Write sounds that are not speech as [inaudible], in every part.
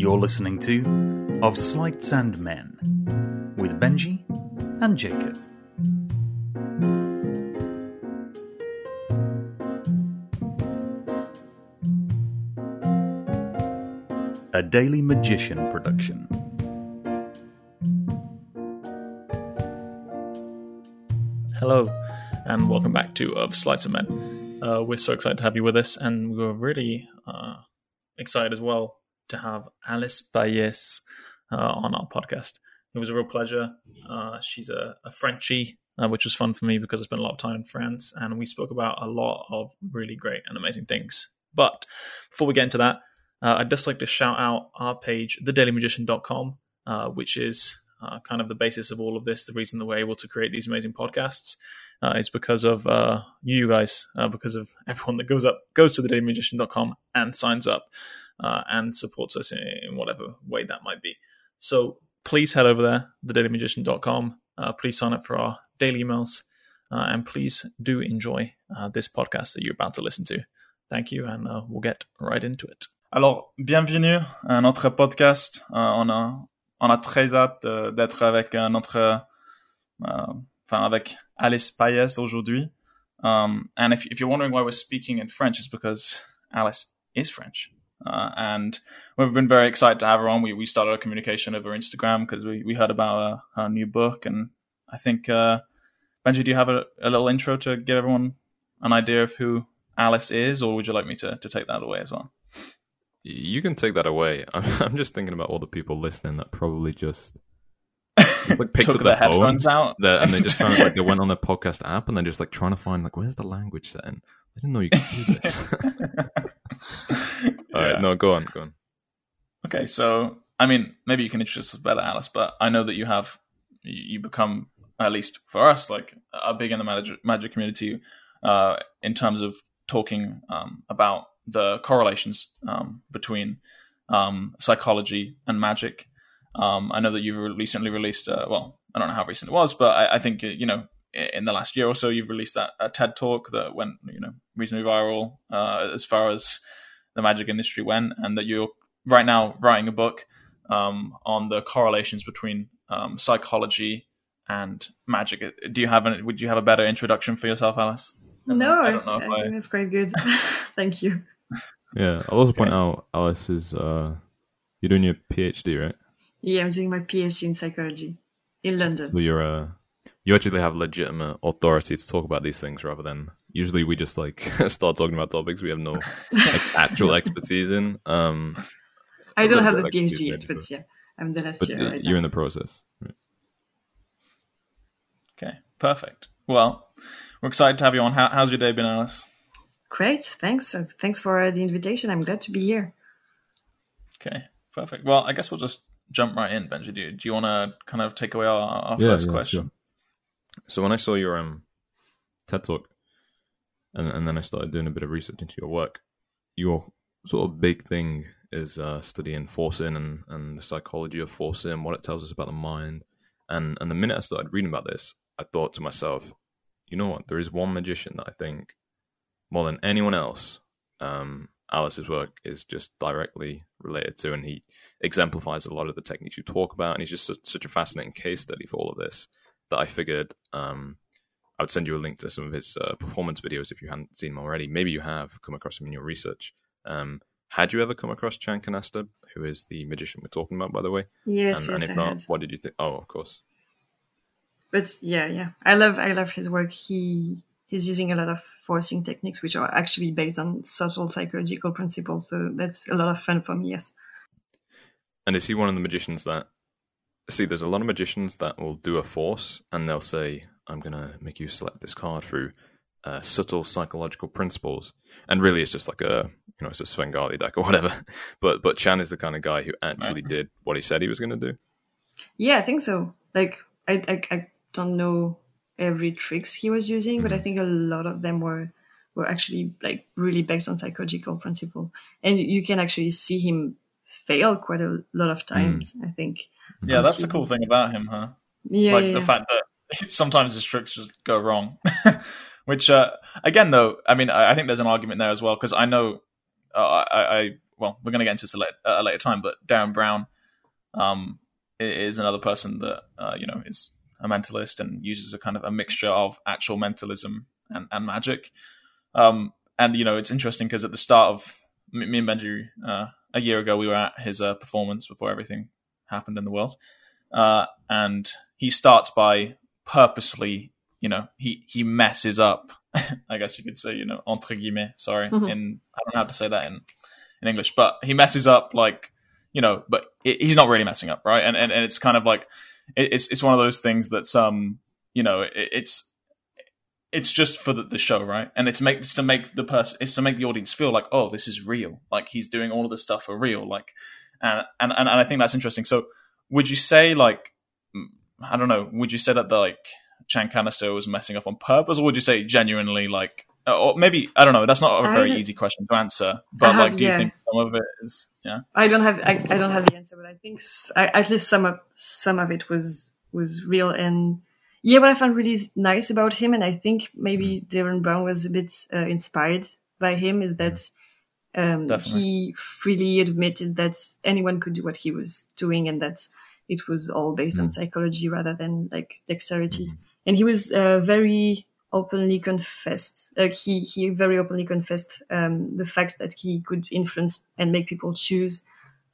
You're listening to Of Sleights and Men with Benji and Jacob. A Daily Magician production. Hello, and welcome back to Of Sleights and Men. Uh, we're so excited to have you with us, and we're really uh, excited as well to have Alice Pailhès uh, on our podcast. It was a real pleasure. Uh, she's a, a Frenchie, uh, which was fun for me because I spent a lot of time in France, and we spoke about a lot of really great and amazing things. But before we get into that, uh, I'd just like to shout out our page, thedailymagician.com, uh, which is uh, kind of the basis of all of this. The reason that we're able to create these amazing podcasts uh, is because of uh, you guys, uh, because of everyone that goes up, goes to thedailymagician.com and signs up uh, and supports us in, in, whatever way that might be. So please head over there, thedailymagician.com. Uh, please sign up for our daily emails, uh, and please do enjoy this podcast that you're about to listen to. Thank you, and we'll get right into it. Alors, bienvenue à notre podcast. on a on a très hâte d'être avec notre, enfin avec Alice Pailhès aujourd'hui. Um, and if, if you're wondering why we're speaking in French, it's because Alice is French. Uh, and we've been very excited to have her on. We, we started our communication over Instagram because we, we heard about her, her, new book. And I think, uh, Benji, do you have a, a little intro to give everyone an idea of who Alice is, or would you like me to, to take that away as well? You can take that away. [laughs] I'm, I'm just thinking about all the people listening that probably just [laughs] like picked Took up their phone, headphones out. the- and they just found like they [laughs] went on the podcast app and they're just like trying to find like where's the language setting. I didn't know you could do this. [laughs] All right, Yeah. no, go on, go on. Okay, so I mean, maybe you can introduce us better, Alice. But I know that you have you you become at least for us like are big in the magic, magic community uh, in terms of talking um, about the correlations um, between um, psychology and magic. Um, I know that you've recently released. Uh, well, I don't know how recent it was, but I, I think you know in the last year or so you've released that a TED talk that went you know reasonably viral uh, as far as the magic industry went, and that you're right now writing a book um, on the correlations between um, psychology and magic. Do you have an, Would you have a better introduction for yourself, Alice? No, I I, don't know if I I- think that's quite good. [laughs] Thank you. Yeah, I'll also point Okay. out Alice is uh, you're doing your PhD, right? Yeah, I'm doing my PhD in psychology in London. So you're uh, you actually have legitimate authority to talk about these things rather than usually we just like [laughs] start talking about topics we have no like, actual [laughs] expertise in. Um, I don't have bit the PhD PhD, yet, but yeah, I'm the last but year. right you're now. in the process. Right. Okay, perfect. Well, we're excited to have you on. How, how's your day been, Alice? Great, thanks. Uh, Thanks for the invitation. I'm glad to be here. Okay, perfect. Well, I guess we'll just jump right in, Benji. Do you, do you want to kind of take away our, our Yeah, first yeah, question? sure. So when I saw your um, TED talk, and and then I started doing a bit of research into your work, your sort of big thing is uh, studying forcing and, and the psychology of forcing, what it tells us about the mind. And and the minute I started reading about this, I thought to myself, you know what? There is one magician that I think more than anyone else, um, Alice's work is just directly related to, and he exemplifies a lot of the techniques you talk about, and he's just such, such a fascinating case study for all of this that I figured um, I would send you a link to some of his uh, performance videos if you hadn't seen them already. Maybe you have come across him in your research. Um, had you ever come across Chan Canasta, who is the magician we're talking about, by the way? Yes, and, and if I not, had. what did you think? Oh, of course. But yeah, yeah, I love, I love his work. He he's using a lot of forcing techniques, which are actually based on subtle psychological principles. So that's a lot of fun for me. Yes. And is he one of the magicians that see? There's a lot of magicians that will do a force, and they'll say, "I'm going to make you select this card through uh, subtle psychological principles," and really, it's just like a you know, it's a Svengali deck or whatever. [laughs] But but Chan is the kind of guy who actually Right. did what he said he was going to do. Yeah, I think so. Like, I, I, I don't know every tricks he was using, but I Mhm. think a lot of them were were actually like really based on psychological principle, and you can actually see him fail quite a lot of times. I think. Yeah, that's the cool thing about him, huh? Yeah, like yeah, the yeah. fact that [laughs] sometimes his tricks just go wrong. [laughs] Which, uh, again, though, I mean, I, I think there's an argument there as well because I know uh, I, I well, we're going to get into this at a later time, but Derren Brown um, is another person that uh, you know is a mentalist and uses a kind of a mixture of actual mentalism and, and magic. Um, and you know, it's interesting because at the start of me and Benji uh, a year ago, we were at his uh, performance before everything happened in the world, uh, and he starts by purposely, you know, he he messes up. [laughs] I guess you could say, you know, entre guillemets. Sorry, mm-hmm. in I don't know how to say that in in English, but he messes up like, you know, but it, he's not really messing up, right? And and, and it's kind of like it, it's it's one of those things that's um, you know, it, it's it's just for the, the, show, right? And it's make it's to make the person it's to make the audience feel like, oh, this is real. Like he's doing all of this stuff for real. Like, and and and I think that's interesting. So, would you say like, I don't know, would you say that the like Chan Canasta was messing up on purpose, or would you say genuinely like, or maybe I don't know. That's not a very easy question to answer. But have, like, do you think some of it is? Yeah, I don't have I, I don't have the answer, but I think I, at least some of some of it was was real and yeah, what I found really nice about him, and I think maybe mm. Derren Brown was a bit uh, inspired by him, is that um, he freely admitted that anyone could do what he was doing, and that it was all based mm. on psychology rather than like dexterity. Mm. And he was uh, very openly confessed. Like he he very openly confessed um, the fact that he could influence and make people choose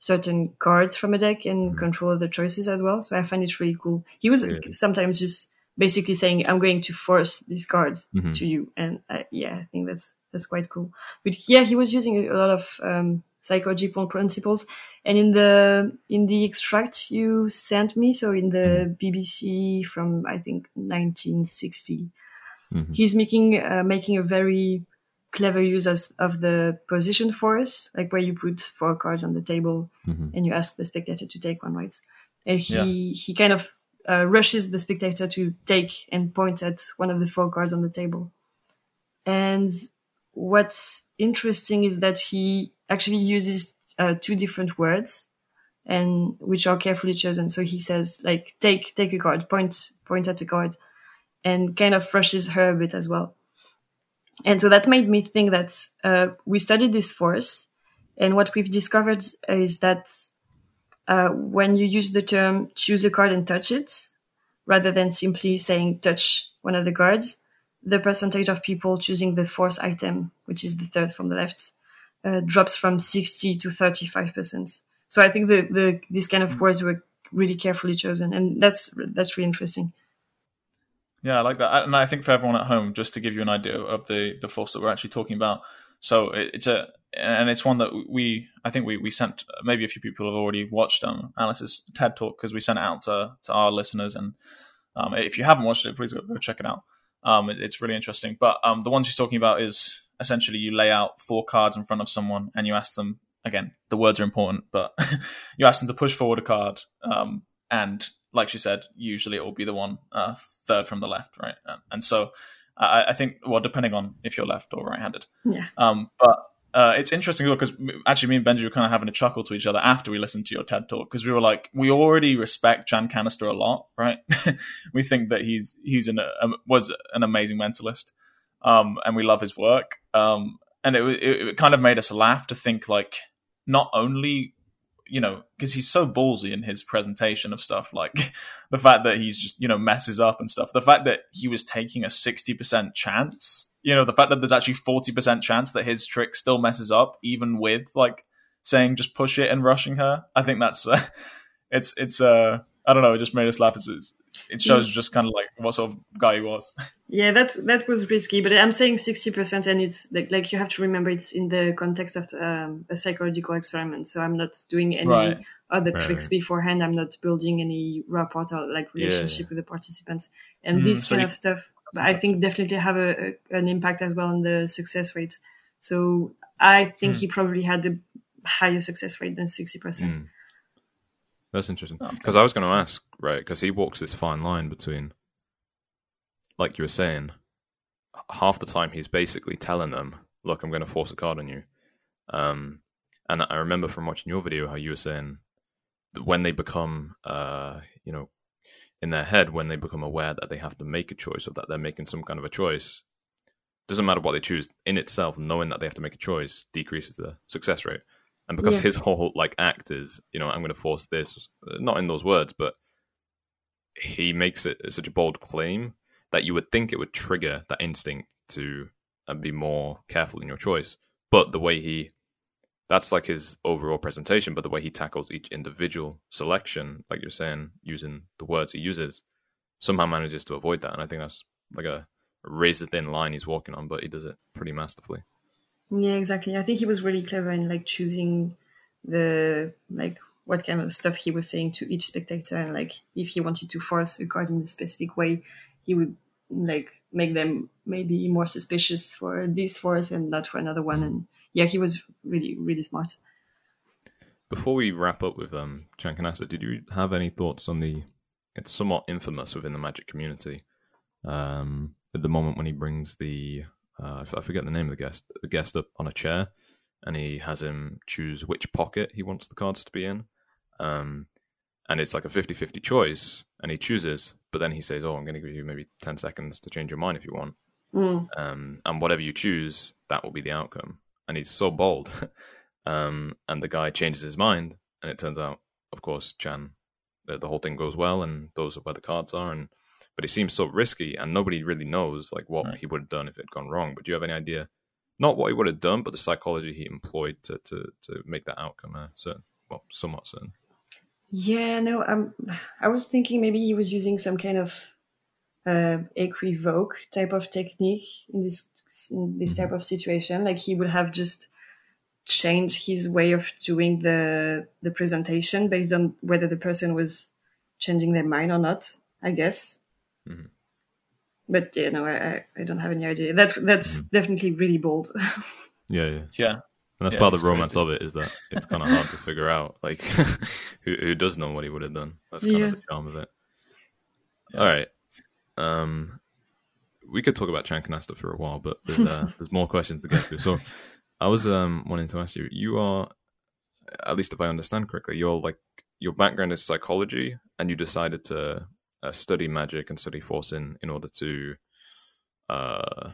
certain cards from a deck and mm. control the choices as well. So I find it really cool. He was sometimes just basically saying i'm going to force these cards mm-hmm. to you and uh, yeah i think that's that's quite cool but yeah he was using a lot of um, psychological principles and in the in the extract you sent me so in the mm-hmm. bbc from i think 1960 mm-hmm. he's making uh, making a very clever use of, of the position force like where you put four cards on the table mm-hmm. and you ask the spectator to take one right and he yeah. he kind of uh, rushes the spectator to take and point at one of the four cards on the table. And what's interesting is that he actually uses uh, two different words and which are carefully chosen. So he says like take take a card, point point at a card, and kind of rushes her a bit as well. And so that made me think that uh, we studied this force, and what we've discovered is that uh, when you use the term choose a card and touch it, rather than simply saying touch one of the cards, the percentage of people choosing the fourth item, which is the third from the left, uh, drops from 60 to 35%. So I think the, the these kind of mm. words were really carefully chosen, and that's that's really interesting. Yeah, I like that, and I think for everyone at home, just to give you an idea of the the force that we're actually talking about. So it's a and it's one that we I think we, we sent maybe a few people have already watched um Alice's TED talk because we sent it out to to our listeners and um, if you haven't watched it please go, go check it out um it, it's really interesting. But um the one she's talking about is essentially you lay out four cards in front of someone and you ask them again the words are important but [laughs] you ask them to push forward a card um and like she said usually it will be the one uh, third from the left right? And, and so I, I think well depending on if you're left or right-handed. Yeah. Um but uh, it's interesting because actually me and Benji were kind of having a chuckle to each other after we listened to your TED talk because we were like, we already respect Chan Canasta a lot, right? [laughs] we think that he's he's an um, was an amazing mentalist, um, and we love his work. Um, and it, it it kind of made us laugh to think like not only you know, because he's so ballsy in his presentation of stuff, like [laughs] the fact that he's just, you know, messes up and stuff. The fact that he was taking a 60% chance, you know, the fact that there's actually 40% chance that his trick still messes up, even with like saying just push it and rushing her. I think that's, uh, [laughs] it's, it's, uh, I don't know, it just made us laugh. It's, it's it shows just kind of like what sort of guy he was. [laughs] Yeah, that that was risky, but I'm saying sixty percent, and it's like like you have to remember it's in the context of um, a psychological experiment. So I'm not doing any right. other right. tricks beforehand. I'm not building any rapport or like relationship yeah. with the participants, and mm, this so kind you, of stuff. I think definitely have a, a, an impact as well on the success rate. So I think mm. he probably had a higher success rate than sixty percent. Mm. That's interesting. Because okay. I was going to ask, right? Because he walks this fine line between, like you were saying, half the time he's basically telling them, "Look, I'm going to force a card on you." Um, and I remember from watching your video how you were saying that when they become, uh, you know, in their head, when they become aware that they have to make a choice or that they're making some kind of a choice, doesn't matter what they choose in itself. Knowing that they have to make a choice decreases the success rate. And because Yeah. his [laughs] whole like act is, you know, I'm going to force this, uh, not in those words, but he makes it such a bold claim that you would think it would trigger that instinct to uh, be more careful in your choice. But the way he, that's like his overall presentation, but the way he tackles each individual selection, like you're saying, using the words he uses, somehow manages to avoid that. And I think that's like a razor thin line he's walking on, but he does it pretty masterfully. Yeah, exactly. I think he was really clever in like choosing the like what kind of stuff he was saying to each spectator, and like if he wanted to force a card in a specific way, he would like make them maybe more suspicious for this force and not for another one. And yeah, he was really really smart. Before we wrap up with um, Chan Canasta, did you have any thoughts on the? It's somewhat infamous within the Magic community. Um, at the moment when he brings the, uh, I forget the name of the guest, the guest up on a chair, and he has him choose which pocket he wants the cards to be in, um, and it's like a 50-50 choice, and he chooses, but then he says, "Oh, I'm going to give you maybe ten seconds to change your mind if you want." Mm. um, and whatever you choose, that will be the outcome. And he's so bold, [laughs] um, and the guy changes his mind, and it turns out, of course, Chan, the, the whole thing goes well, and those are where the cards are. And but it seems so risky, and nobody really knows like what Right. he would have done if it had gone wrong. But do you have any idea? Not what he would have done, but the psychology he employed to to, to make that outcome uh, certain, well, somewhat certain. Yeah, no, um, I was thinking maybe he was using some kind of uh, equivoque type of technique in this in this type of situation. Like he would have just changed his way of doing the the presentation based on whether the person was changing their mind or not. I guess. Mhm. But yeah, no, I, I- I don't have any idea. That that's definitely really bold. [laughs] Yeah, yeah. Yeah, And that's Yeah, part of the romance crazy. of it is that it's kind of hard to figure out, like [laughs] who who does know what he would have done. That's kind Yeah. of the charm of it. Yeah. All right, um, we could talk about Chan Canasta for a while, but there's, uh, [laughs] there's more questions to get to. So, I was um wanting to ask you. You are, at least if I understand correctly, you're like your background is psychology, and you decided to uh, study magic and study forcing in order to, uh,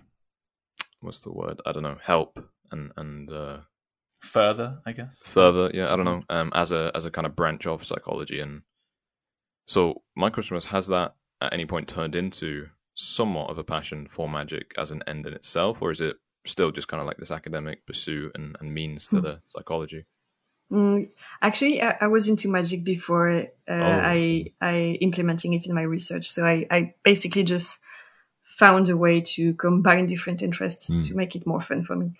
what's the word? I don't know. Help and and uh, further, I guess. further yeah i don't know um as a as a kind of branch of psychology and so my question was has that at any point turned into somewhat of a passion for magic as an end in itself or is it still just kind of like this academic pursuit and, and means to the psychology Mm, actually, I, I was into magic before uh, Oh. I I implementing it in my research. So I, I basically just found a way to combine different interests Mm. to make it more fun for me.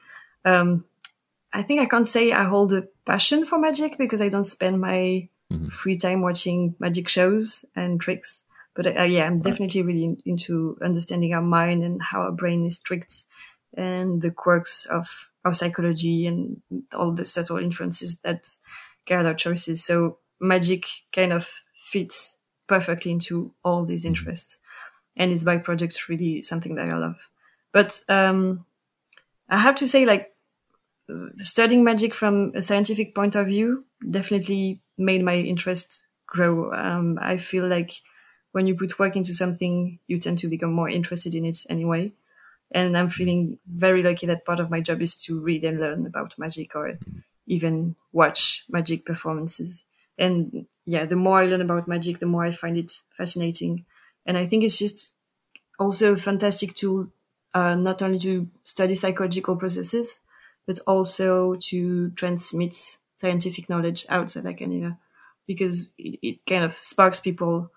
Um, I think I can't say I hold a passion for magic because I don't spend my Mhm. free time watching magic shows and tricks. But uh, yeah, I'm definitely really in, into understanding our mind and how our brain is tricked and the quirks of our psychology and all the subtle influences that guide our choices. So magic kind of fits perfectly into all these interests and its byproducts really something that I love. But um, I have to say, like, studying magic from a scientific point of view definitely made my interest grow. Um, I feel like when you put work into something, you tend to become more interested in it anyway. And I'm feeling very lucky that part of my job is to read and learn about magic or even watch magic performances. And yeah, the more I learn about magic, the more I find it fascinating. And I think it's just also a fantastic tool, uh, not only to study psychological processes, but also to transmit scientific knowledge outside academia because it, it kind of sparks people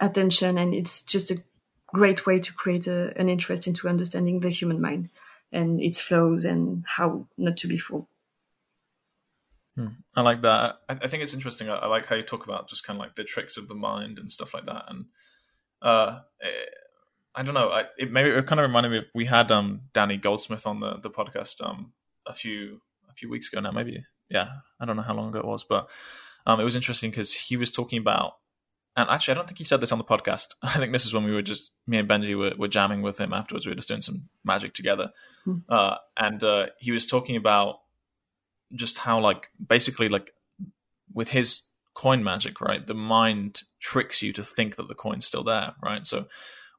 attention and it's just a great way to create a, an interest into understanding the human mind and its flows and how not to be fooled. I like that. I, I think it's interesting. I, I like how you talk about just kind of like the tricks of the mind and stuff like that. And uh, eh, I don't know. I, it maybe it kind of reminded me. Of, we had um Danny Goldsmith on the the podcast um a few a few weeks ago now. Maybe yeah. I don't know how long ago it was, but um it was interesting because he was talking about. And actually, I don't think he said this on the podcast. [laughs] I think this is when we were just me and Benji were, were jamming with him afterwards. We were just doing some magic together, Hmm. uh, and uh, he was talking about just how like basically like with his coin magic right the mind tricks you to think that the coin's still there right so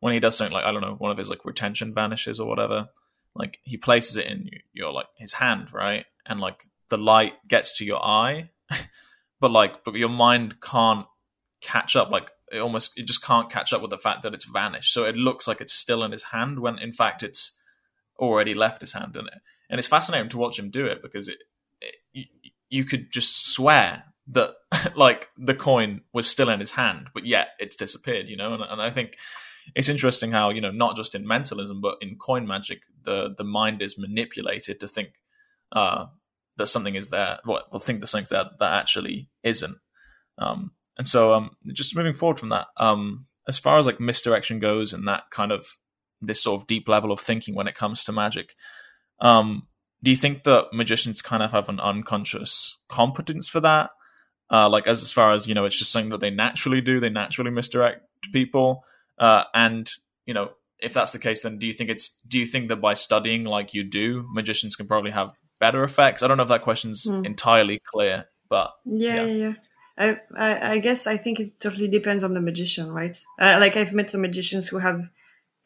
when he does something like i don't know one of his like retention vanishes or whatever like he places it in your like his hand, right? And like the light gets to your eye, [laughs] but like but your mind can't catch up. Like it almost it just can't catch up with the fact that it's vanished. So it looks like it's still in his hand when in fact it's already left his hand. And it and it's fascinating to watch him do it because it, it you, you could just swear that [laughs] like the coin was still in his hand, but yet it's disappeared. You know, and, and I think it's interesting how you know not just in mentalism but in coin magic the the mind is manipulated to think uh, that something is there well, think that something's there that actually isn't um, and so um, just moving forward from that um, as far as like misdirection goes and that kind of this sort of deep level of thinking when it comes to magic um, do you think that magicians kind of have an unconscious competence for that uh, like as, as far as you know it's just something that they naturally do they naturally misdirect people uh, and you know, if that's the case, then do you think it's do you think that by studying like you do, magicians can probably have better effects? I don't know if that question's mm. entirely clear, but yeah, yeah. yeah. I, I, guess I think it totally depends on the magician, right? Uh, like I've met some magicians who have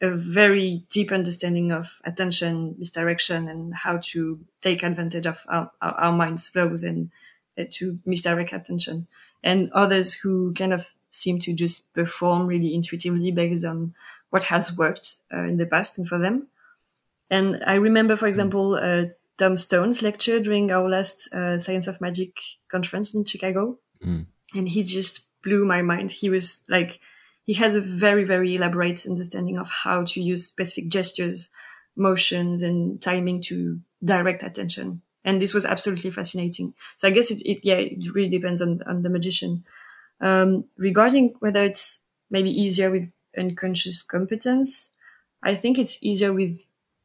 a very deep understanding of attention, misdirection, and how to take advantage of our, our mind's flows and uh, to misdirect attention. And others who kind of seem to just perform really intuitively based on what has worked uh, in the past and for them. And I remember, for example, uh, Tom Stone's lecture during our last uh, Science of Magic conference in Chicago. Mm. And he just blew my mind. He was like, he has a very, very elaborate understanding of how to use specific gestures, motions, and timing to direct attention. And this was absolutely fascinating. So I guess it, it yeah, it really depends on, on the magician. Um, regarding whether it's maybe easier with unconscious competence, I think it's easier with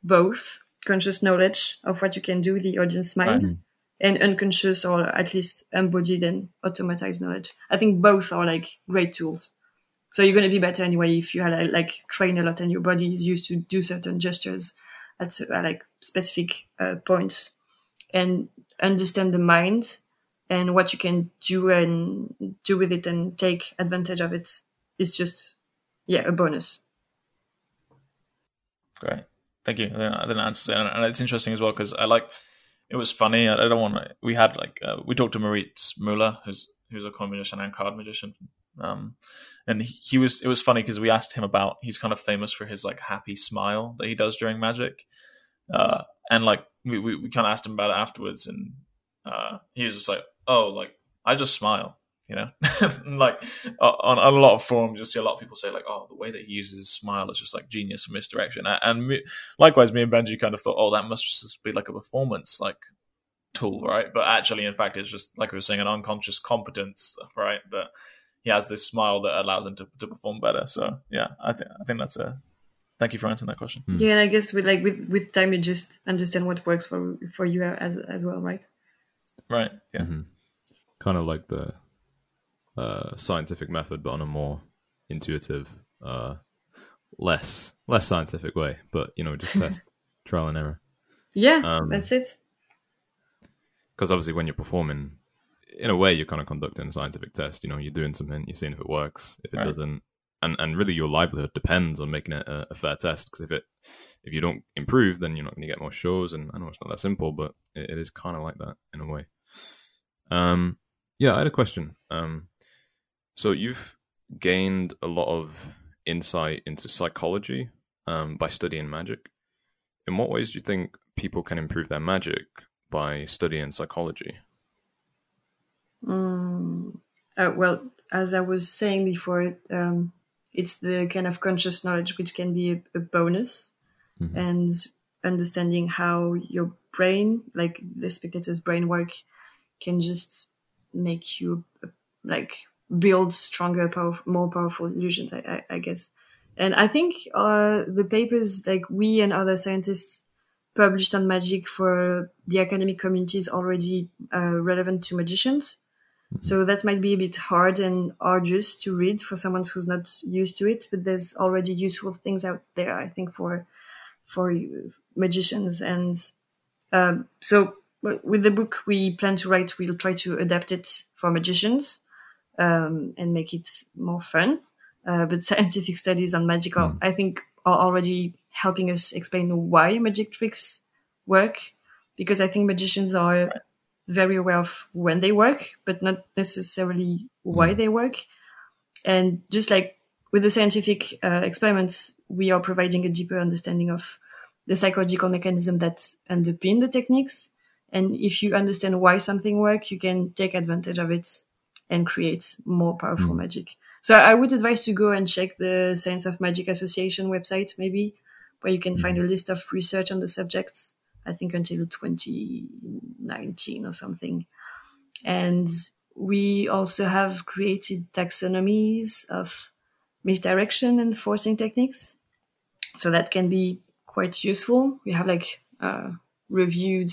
both conscious knowledge of what you can do, the audience mind, right. And unconscious or at least embodied and automatized knowledge. I think both are like great tools. So you're going to be better anyway if you had like train a lot and your body is used to do certain gestures at uh, like specific uh, points. And understand the mind and what you can do and do with it and take advantage of it is just yeah a bonus. Great. Thank you. I didn't answer it. And it's interesting as well because i like it was funny. I don't want to we had like uh, we talked to Moritz Müller who's who's a coin magician and card magician. Um, and he, he was it was funny because we asked him about he's kind of famous for his like happy smile that he does during magic. Uh, and like we, we, we kind of asked him about it afterwards and uh, he was just like oh, like I just smile, you know, [laughs] like on, on a lot of forums, you'll see a lot of people say like, oh, the way that he uses his smile is just like genius for misdirection. And me, likewise, me and Benji kind of thought, oh, that must just be like a performance like tool, right? But actually, in fact, it's just like we were saying, an unconscious competence, right? That he has this smile that allows him to, to perform better. So yeah, I think I think that's a thank you for answering that question. Yeah, and I guess with like with with time, you just understand what works for for you as as well, right? Right. Yeah. Mm-hmm kind of like the uh, scientific method, but on a more intuitive, uh, less less scientific way. But you know, just [laughs] test trial and error. Yeah, um, that's it. Because obviously, when you're performing, in a way, you're kind of conducting a scientific test. You know, you're doing something, you're seeing if it works. If it right. doesn't, and and really, your livelihood depends on making it a, a fair test. Because if it if you don't improve, then you're not going to get more shows. And I know it's not that simple, but it, it is kind of like that in a way. Um, yeah, I had a question. Um, so you've gained a lot of insight into psychology um, by studying magic. In what ways do you think people can improve their magic by studying psychology? Mm, uh, well, as I was saying before, um, it's the kind of conscious knowledge which can be a, a bonus, mm-hmm. and understanding how your brain, like the spectator's brain work, can just make you like build stronger, power, more powerful illusions. I, I, I guess, and I think uh, the papers like we and other scientists published on magic for the academic community is already uh, relevant to magicians. Mm-hmm. So that might be a bit hard and arduous to read for someone who's not used to it, but there's already useful things out there, I think, for for magicians. And um, so with the book we plan to write, we'll try to adapt it for magicians um, and make it more fun. Uh, but [laughs] scientific studies on magic are, mm. I think, are already helping us explain why magic tricks work, because I think magicians are very aware of when they work, but not necessarily why Mm. they work. And just like with the scientific uh, experiments, we are providing a deeper understanding of the psychological mechanism that underpin the techniques. And if you understand why something works, you can take advantage of it and create more powerful Mm. magic. So I would advise to go and check the Science of Magic Association website, maybe, where you can find a list of research on the subjects. I think until 2019 or something. And we also have created taxonomies of misdirection and forcing techniques. So that can be quite useful. We have like uh, reviewed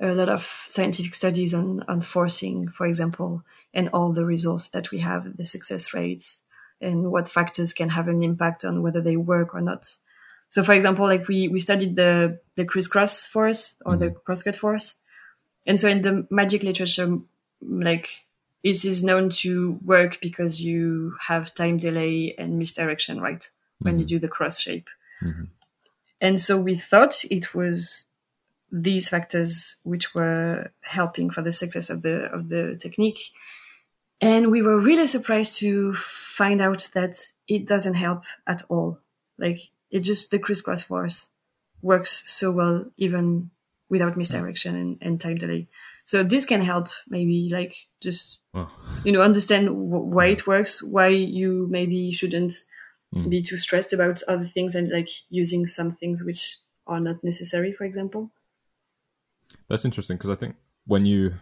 a lot of scientific studies on, on forcing, for example, and all the results that we have, the success rates, and what factors can have an impact on whether they work or not. So, for example, like we, we studied the, the crisscross force or the crosscut force. And so in the magic literature, like it is known to work because you have time delay and misdirection, right? When you do the cross shape. Mhm. And so we thought it was these factors which were helping for the success of the of the technique. And we were really surprised to find out that it doesn't help at all. Like it just the crisscross force works so well even without misdirection and, and time delay. So this can help maybe like just Oh. you know understand w- why it works, why you maybe shouldn't Mm. be too stressed about other things and like using some things which are not necessary, for example. That's interesting because I think when you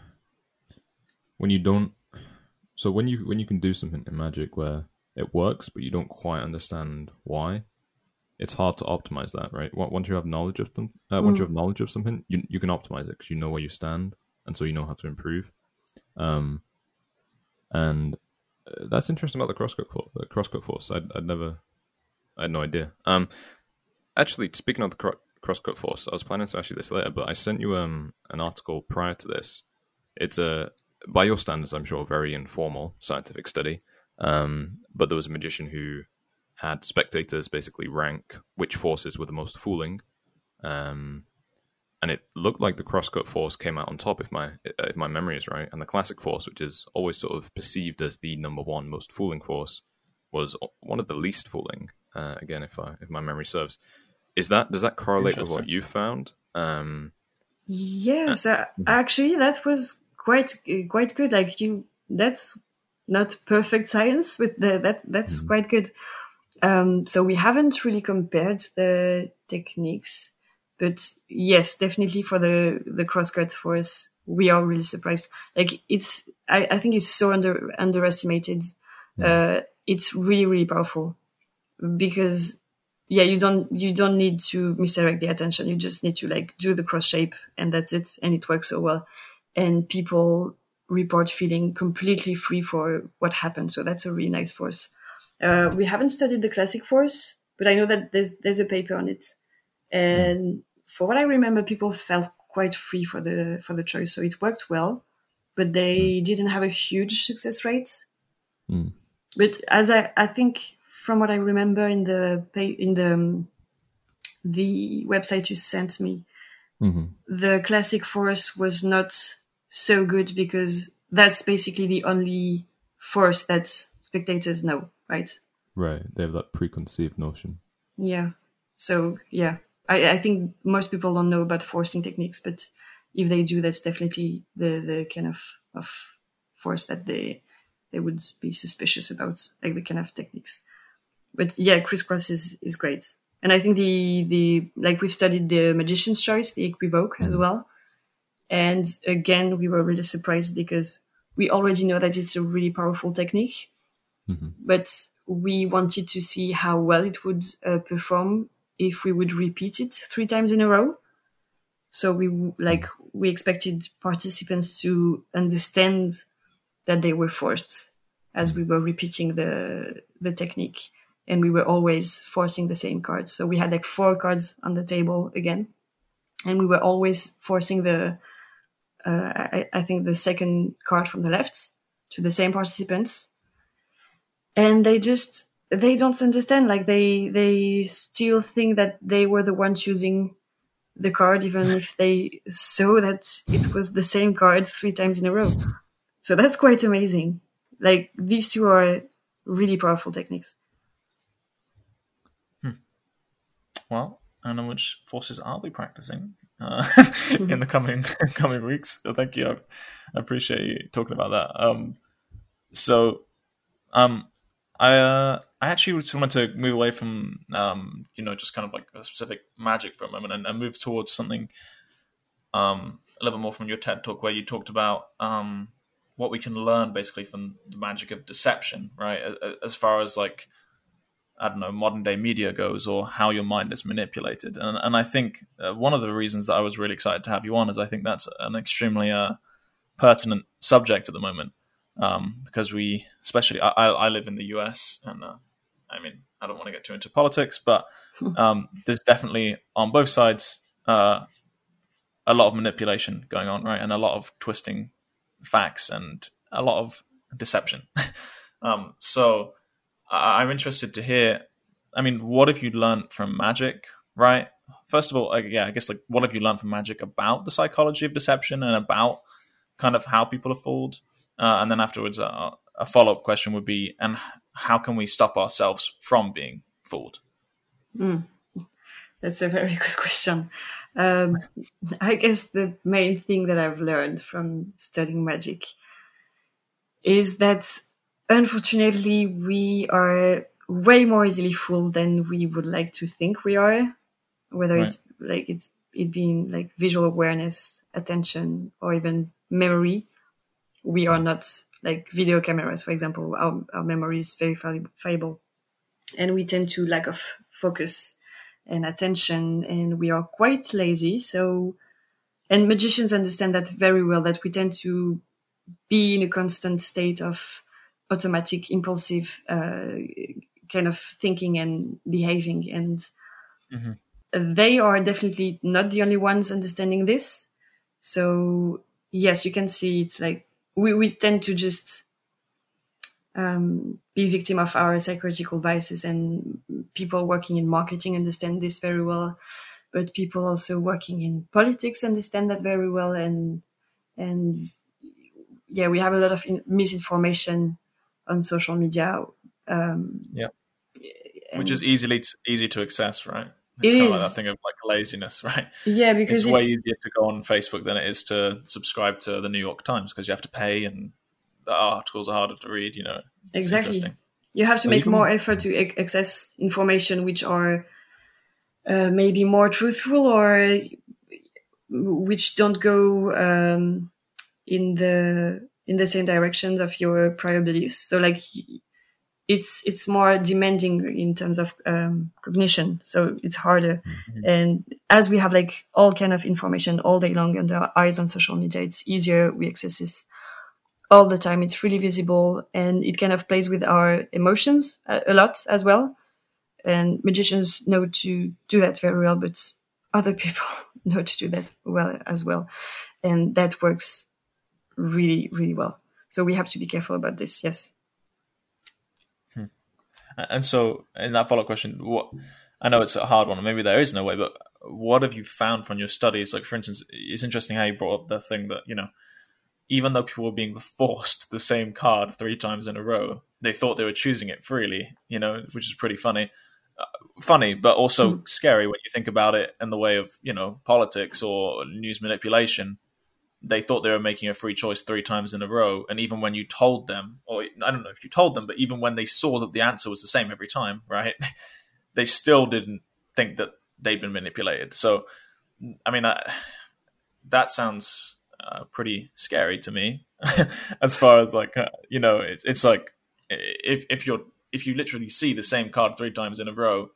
when you don't so when you when you can do something in magic where it works but you don't quite understand why, it's hard to optimize that, right? Once you have knowledge of them, uh, once you have knowledge of something, you you can optimize it because you know where you stand, and so you know how to improve. Um, and uh, that's interesting about the crosscut force. The crosscut force, I'd, I'd never, I had no idea. Um, actually, speaking of the cro- crosscut force, I was planning to ask you this later, but I sent you um an article prior to this. It's a by your standards, I'm sure, very informal scientific study. Um, but there was a magician who had spectators basically rank which forces were the most fooling. Um, and it looked like the crosscut force came out on top, if my if my memory is right. And the classic force, which is always sort of perceived as the number one most fooling force, was one of the least fooling. Uh, again, if I if my memory serves, is that does that correlate with what you found? Um, Yeah, so actually that was quite quite good. Like you, that's not perfect science, but the, that that's quite good. Um, so we haven't really compared the techniques, but yes, definitely for the the crosscut force, we are really surprised. Like it's, I, I think it's so under underestimated. Uh, it's really really powerful because yeah you don't you don't need to misdirect the attention. You just need to like do the cross shape and that's it and it works so well. And people report feeling completely free for what happened so that's a really nice force. Uh, we haven't studied the classic force but i know that there's there's a paper on it. And for what i remember people felt quite free for the for the choice so it worked well but they didn't have a huge success rate. Mm. but as I, I think from what I remember in the in the um, the website you sent me, mhm. the classic force was not so good because that's basically the only force that spectators know, right? Right, they have that preconceived notion. Yeah. So yeah, I, I think most people don't know about forcing techniques, but if they do, that's definitely the the kind of of force that they they would be suspicious about, like the kind of techniques. But yeah, crisscross is is great, and I think the the like we've studied the magician's choice, the equivoque as well, and again we were really surprised because we already know that it's a really powerful technique, Mhm. but we wanted to see how well it would uh, perform if we would repeat it three times in a row. So we like we expected participants to understand that they were forced as we were repeating the the technique, and we were always forcing the same cards. So we had like four cards on the table again, and we were always forcing the uh, I, I think the second card from the left to the same participants, and they just they don't understand. Like they they still think that they were the one choosing the card, even if they saw that it was the same card three times in a row. So that's quite amazing. Like these two are really powerful techniques. Well, I don't know which forces I'll be practicing uh, [laughs] in the coming [laughs] coming weeks. So thank you. I, I, appreciate you talking about that. Um, so, um, I uh, I actually just wanted to move away from um, you know just kind of like a specific magic for a moment and, and move towards something um, a little bit more from your TED talk where you talked about um, what we can learn basically from the magic of deception, right? As far as like I don't know modern day media goes or how your mind is manipulated, and and I think uh, one of the reasons that I was really excited to have you on is I think that's an extremely uh, pertinent subject at the moment um, because we, especially, I, I, live in the US, and uh, I mean, I don't want to get too into politics, but [laughs] um, there's definitely on both sides uh, a lot of manipulation going on, right, and a lot of twisting facts and a lot of deception. [laughs] um, so I, I'm interested to hear. I mean, what have you learned from magic, right? First of all, yeah, I guess like what have you learned from magic about the psychology of deception and about kind of how people are fooled? Uh, and then afterwards, uh, a follow up question would be, and how can we stop ourselves from being fooled? Mm. That's a very [laughs] good question. Um, I guess the main thing that I've learned from studying magic is that unfortunately we are way more easily fooled than we would like to think we are, whether right. it's like it's it being like visual awareness, attention, or even memory we are not like video cameras, for example. Our, our memory is very fallible, and we tend to lack of focus and attention, and we are quite lazy. So, and magicians understand that very well. That we tend to be in a constant state of automatic, impulsive uh, kind of thinking and behaving, and mm-hmm. they are definitely not the only ones understanding this. So yes, you can see it's like we, we tend to just um, be victim of our psychological biases and people working in marketing understand this very well but people also working in politics understand that very well and and yeah we have a lot of in- misinformation on social media um, yeah which is easily easy to access right it's it kind is. of like that thing of like laziness, [laughs] right? Yeah, because it's it, way easier to go on Facebook than it is to subscribe to the New York Times because you have to pay and the articles are harder to read. You know, exactly. You have to make more effort to access information which are uh, maybe more truthful or which don't go um, in the in the same direction of your prior beliefs. So, like it's it's more demanding in terms of um, cognition. So it's harder. Mm-hmm. and as we have like all kind of information all day long and our eyes on social media it's easier. We access this all the time. It's freely visible and it kind of plays with our emotions a, a lot as well. And magicians know to do that very well but other [laughs] people know to do that well as well. And that works really really well so we have to be careful about this yes and so, in that follow up question, what I know it's a hard one, and maybe there is no way, but what have you found from your studies? Like, for instance, it's interesting how you brought up the thing that you know, even though people were being forced the same card three times in a row, they thought they were choosing it freely. You know, which is pretty funny. Uh, funny, but also mm. scary when you think about it in the way of you know politics or news manipulation they thought they were making a free choice three times in a row. And even when you told them, or I don't know if you told them, but even when they saw that the answer was the same every time, right? [laughs] they still didn't think that they'd been manipulated. So, I mean, I, that sounds uh, pretty scary to me. [laughs] as far as like, uh, you know, it's, it's like if if you're if you literally see the same card three times in a row,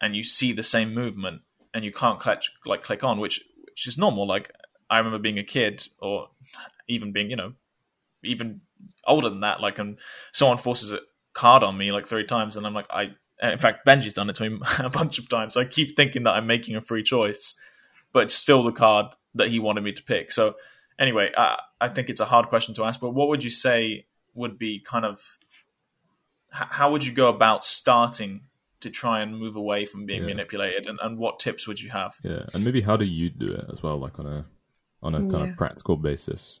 and you see the same movement, and you can't click like click on, which which is normal. Like I remember being a kid, or even being, you know, even older than that. Like, and someone forces a card on me like three times, and I'm like, I. In fact, Benji's done it to me [laughs] a bunch of times. I keep thinking that I'm making a free choice, but it's still the card that he wanted me to pick. So, anyway, I, I think it's a hard question to ask. But what would you say would be kind of how would you go about starting to try and move away from being Yeah. manipulated, and, and what tips would you have? Yeah, and maybe how do you do it as well, like on a on a kind Yeah. of practical basis?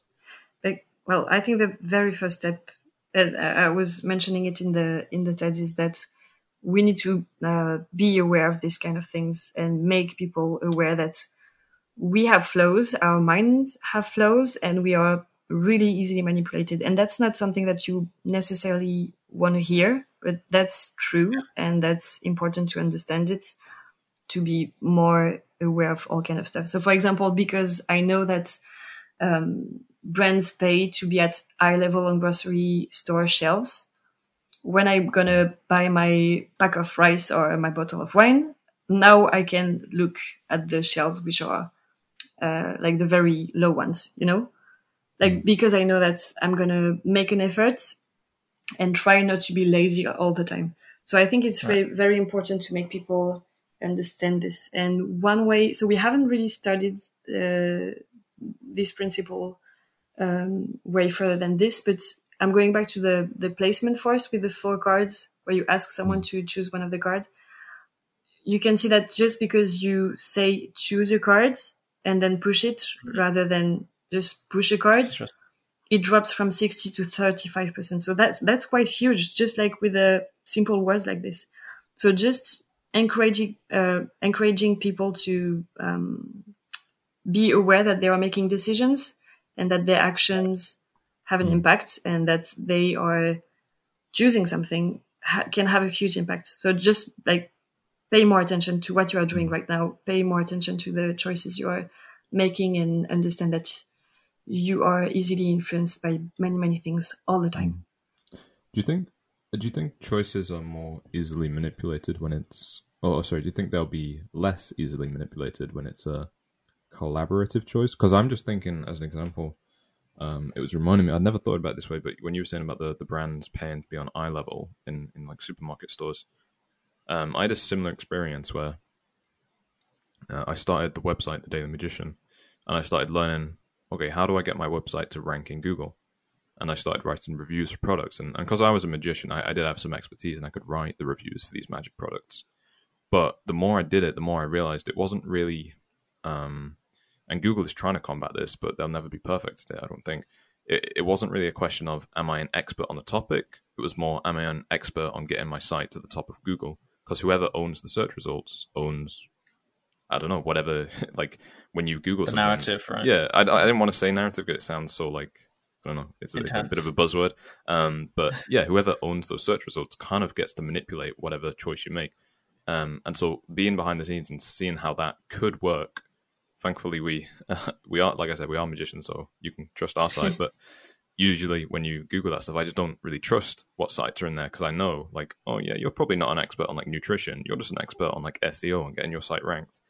like well i think the very first step and I I was mentioning it in the in the TED is that we need to uh, be aware of these kind of things and make people aware that we have flows, our minds have flows, and we are really easily manipulated. And that's not something that you necessarily want to hear, but that's true, and that's important to understand it to be more aware of all kind of stuff. So, for example, because I know that um, brands pay to be at eye level on grocery store shelves. When I'm gonna buy my pack of rice or my bottle of wine, now I can look at the shelves which are uh, like the very low ones, you know, like because I know that I'm gonna make an effort and try not to be lazy all the time. So I think it's very very important to make people understand this. And one way, so we haven't really studied uh, this principle um, way further than this, but I'm going back to the the placement force with the four cards, where you ask someone to choose one of the cards. You can see that just because you say choose a card and then push it rather than just push a card, it drops from 60 to 35 percent. So that's that's quite huge, just like with the simple words like this. So just encouraging uh, encouraging people to um, be aware that they are making decisions and that their actions have an impact and that they are choosing something ha- can have a huge impact. So just like pay more attention to what you are doing right now, pay more attention to the choices you are making and understand that you are easily influenced by many, many things all the time. Do you think? Do you think choices are more easily manipulated when it's? Oh, sorry. Do you think they'll be less easily manipulated when it's a collaborative choice? Because I'm just thinking, as an example, um, it was reminding me. I'd never thought about this way, but when you were saying about the, the brands paying to be on eye level in, in like supermarket stores, um, I had a similar experience where uh, I started the website, The Daily Magician, and I started learning. Okay, how do I get my website to rank in Google? And I started writing reviews for products. And because I was a magician, I, I did have some expertise and I could write the reviews for these magic products. But the more I did it, the more I realized it wasn't really. Um, and Google is trying to combat this, but they'll never be perfect at it, I don't think. It, it wasn't really a question of, am I an expert on the topic? It was more, am I an expert on getting my site to the top of Google? Because whoever owns the search results owns, I don't know, whatever. [laughs] like when you Google The something, narrative, right? yeah, I, I didn't want to say narrative because it sounds so like I don't know. It's a, it's a bit of a buzzword. Um, but yeah, whoever owns those search results kind of gets to manipulate whatever choice you make. Um, and so being behind the scenes and seeing how that could work. Thankfully, we [laughs] we are like I said, we are magicians, so you can trust our side. [laughs] but usually, when you Google that stuff, I just don't really trust what sites are in there because I know, like, oh yeah, you're probably not an expert on like nutrition. You're just an expert on like SEO and getting your site ranked.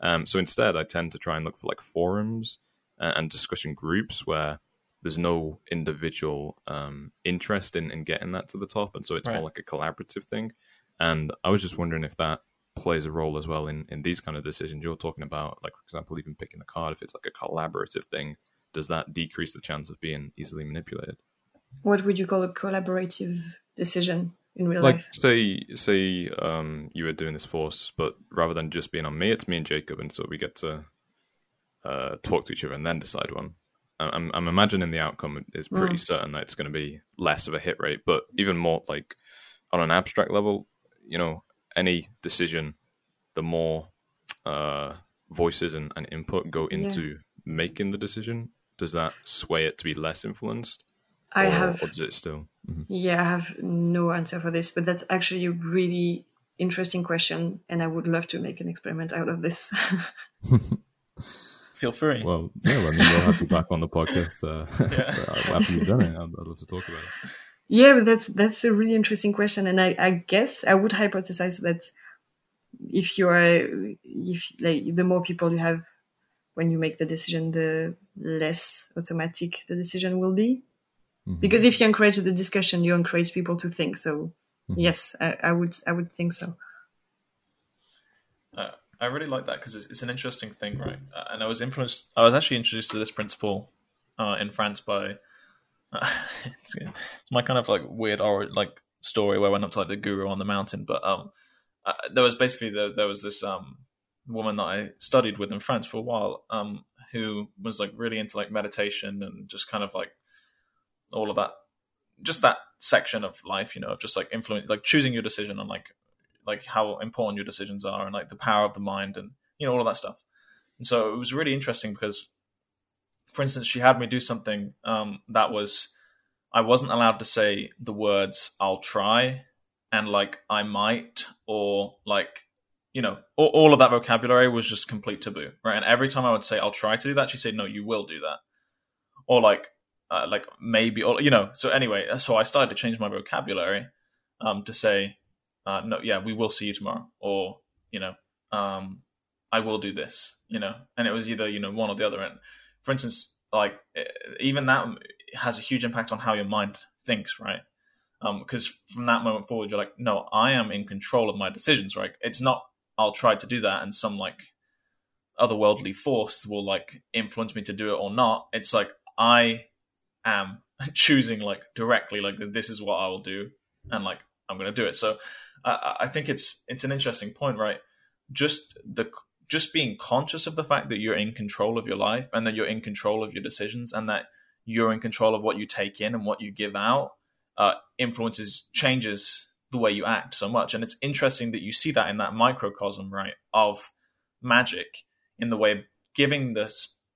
Um, so instead, I tend to try and look for like forums and, and discussion groups where there's no individual um, interest in, in getting that to the top, and so it's Right. more like a collaborative thing. And I was just wondering if that plays a role as well in, in these kind of decisions you're talking about, like for example, even picking the card. If it's like a collaborative thing, does that decrease the chance of being easily manipulated? What would you call a collaborative decision in real like life? say say um you were doing this force but rather than just being on me it's me and jacob and so we get to uh talk to each other and then decide one I- i'm, I'm imagining the outcome is pretty certain that it's going to be less of a hit rate but even more like on an abstract level you know any decision the more uh voices and, and input go into making the decision does that sway it to be less influenced I or, have or does it still Mhm. Yeah, I have no answer for this, but that's actually a really interesting question, and I would love to make an experiment out of this. [laughs] Feel free. Well, yeah, well, I mean, we'll have you back on the podcast uh, Yeah. [laughs] [laughs] after you've done it. I'd, I'd love to talk about it. yeah, but that's that's a really interesting question, and I, I guess I would hypothesize that if you are if like the more people you have when you make the decision, the less automatic the decision will be. Mhm. Because if you encourage the discussion, you encourage people to think. So Mhm. yes, I, I would I would think so. I really like that because it's, it's an interesting thing, right? Uh, and I was influenced. I was actually introduced to this principle uh, in France by. Uh, [laughs] it's, it's my kind of like weird or like story where I went up to like the guru on the mountain, but um, uh, there was basically the, there was this um woman that I studied with in France for a while um who was like really into like meditation and just kind of like all of that, just that section of life, you know, of just like influence, like choosing your decision and like like how important your decisions are and like the power of the mind and you know all of that stuff. And so it was really interesting because, for instance, she had me do something um, that was I wasn't allowed to say the words "I'll try" and like "I might" or like you know all, all of that vocabulary was just complete taboo, right? And every time I would say "I'll try to do that," she said, "No, you will do that," or like uh, like maybe or you know. So anyway, so I started to change my vocabulary um, to say uh, no, yeah, we will see you tomorrow, or you know, um, I will do this, you know, and it was either you know one or the other. And for instance, like even that has a huge impact on how your mind thinks, right? Because um, from that moment forward, you're like, no, I am in control of my decisions, right? It's not I'll try to do that, and some like otherworldly force will like influence me to do it or not. It's like I am [laughs] choosing like directly, like this is what I will do, and like I'm to do it. So I, I think it's it's an interesting point, right? Just the just being conscious of the fact that you're in control of your life and that you're in control of your decisions and that you're in control of what you take in and what you give out uh, influences changes the way you act so much and it's interesting that you see that in that microcosm right of magic in the way of giving the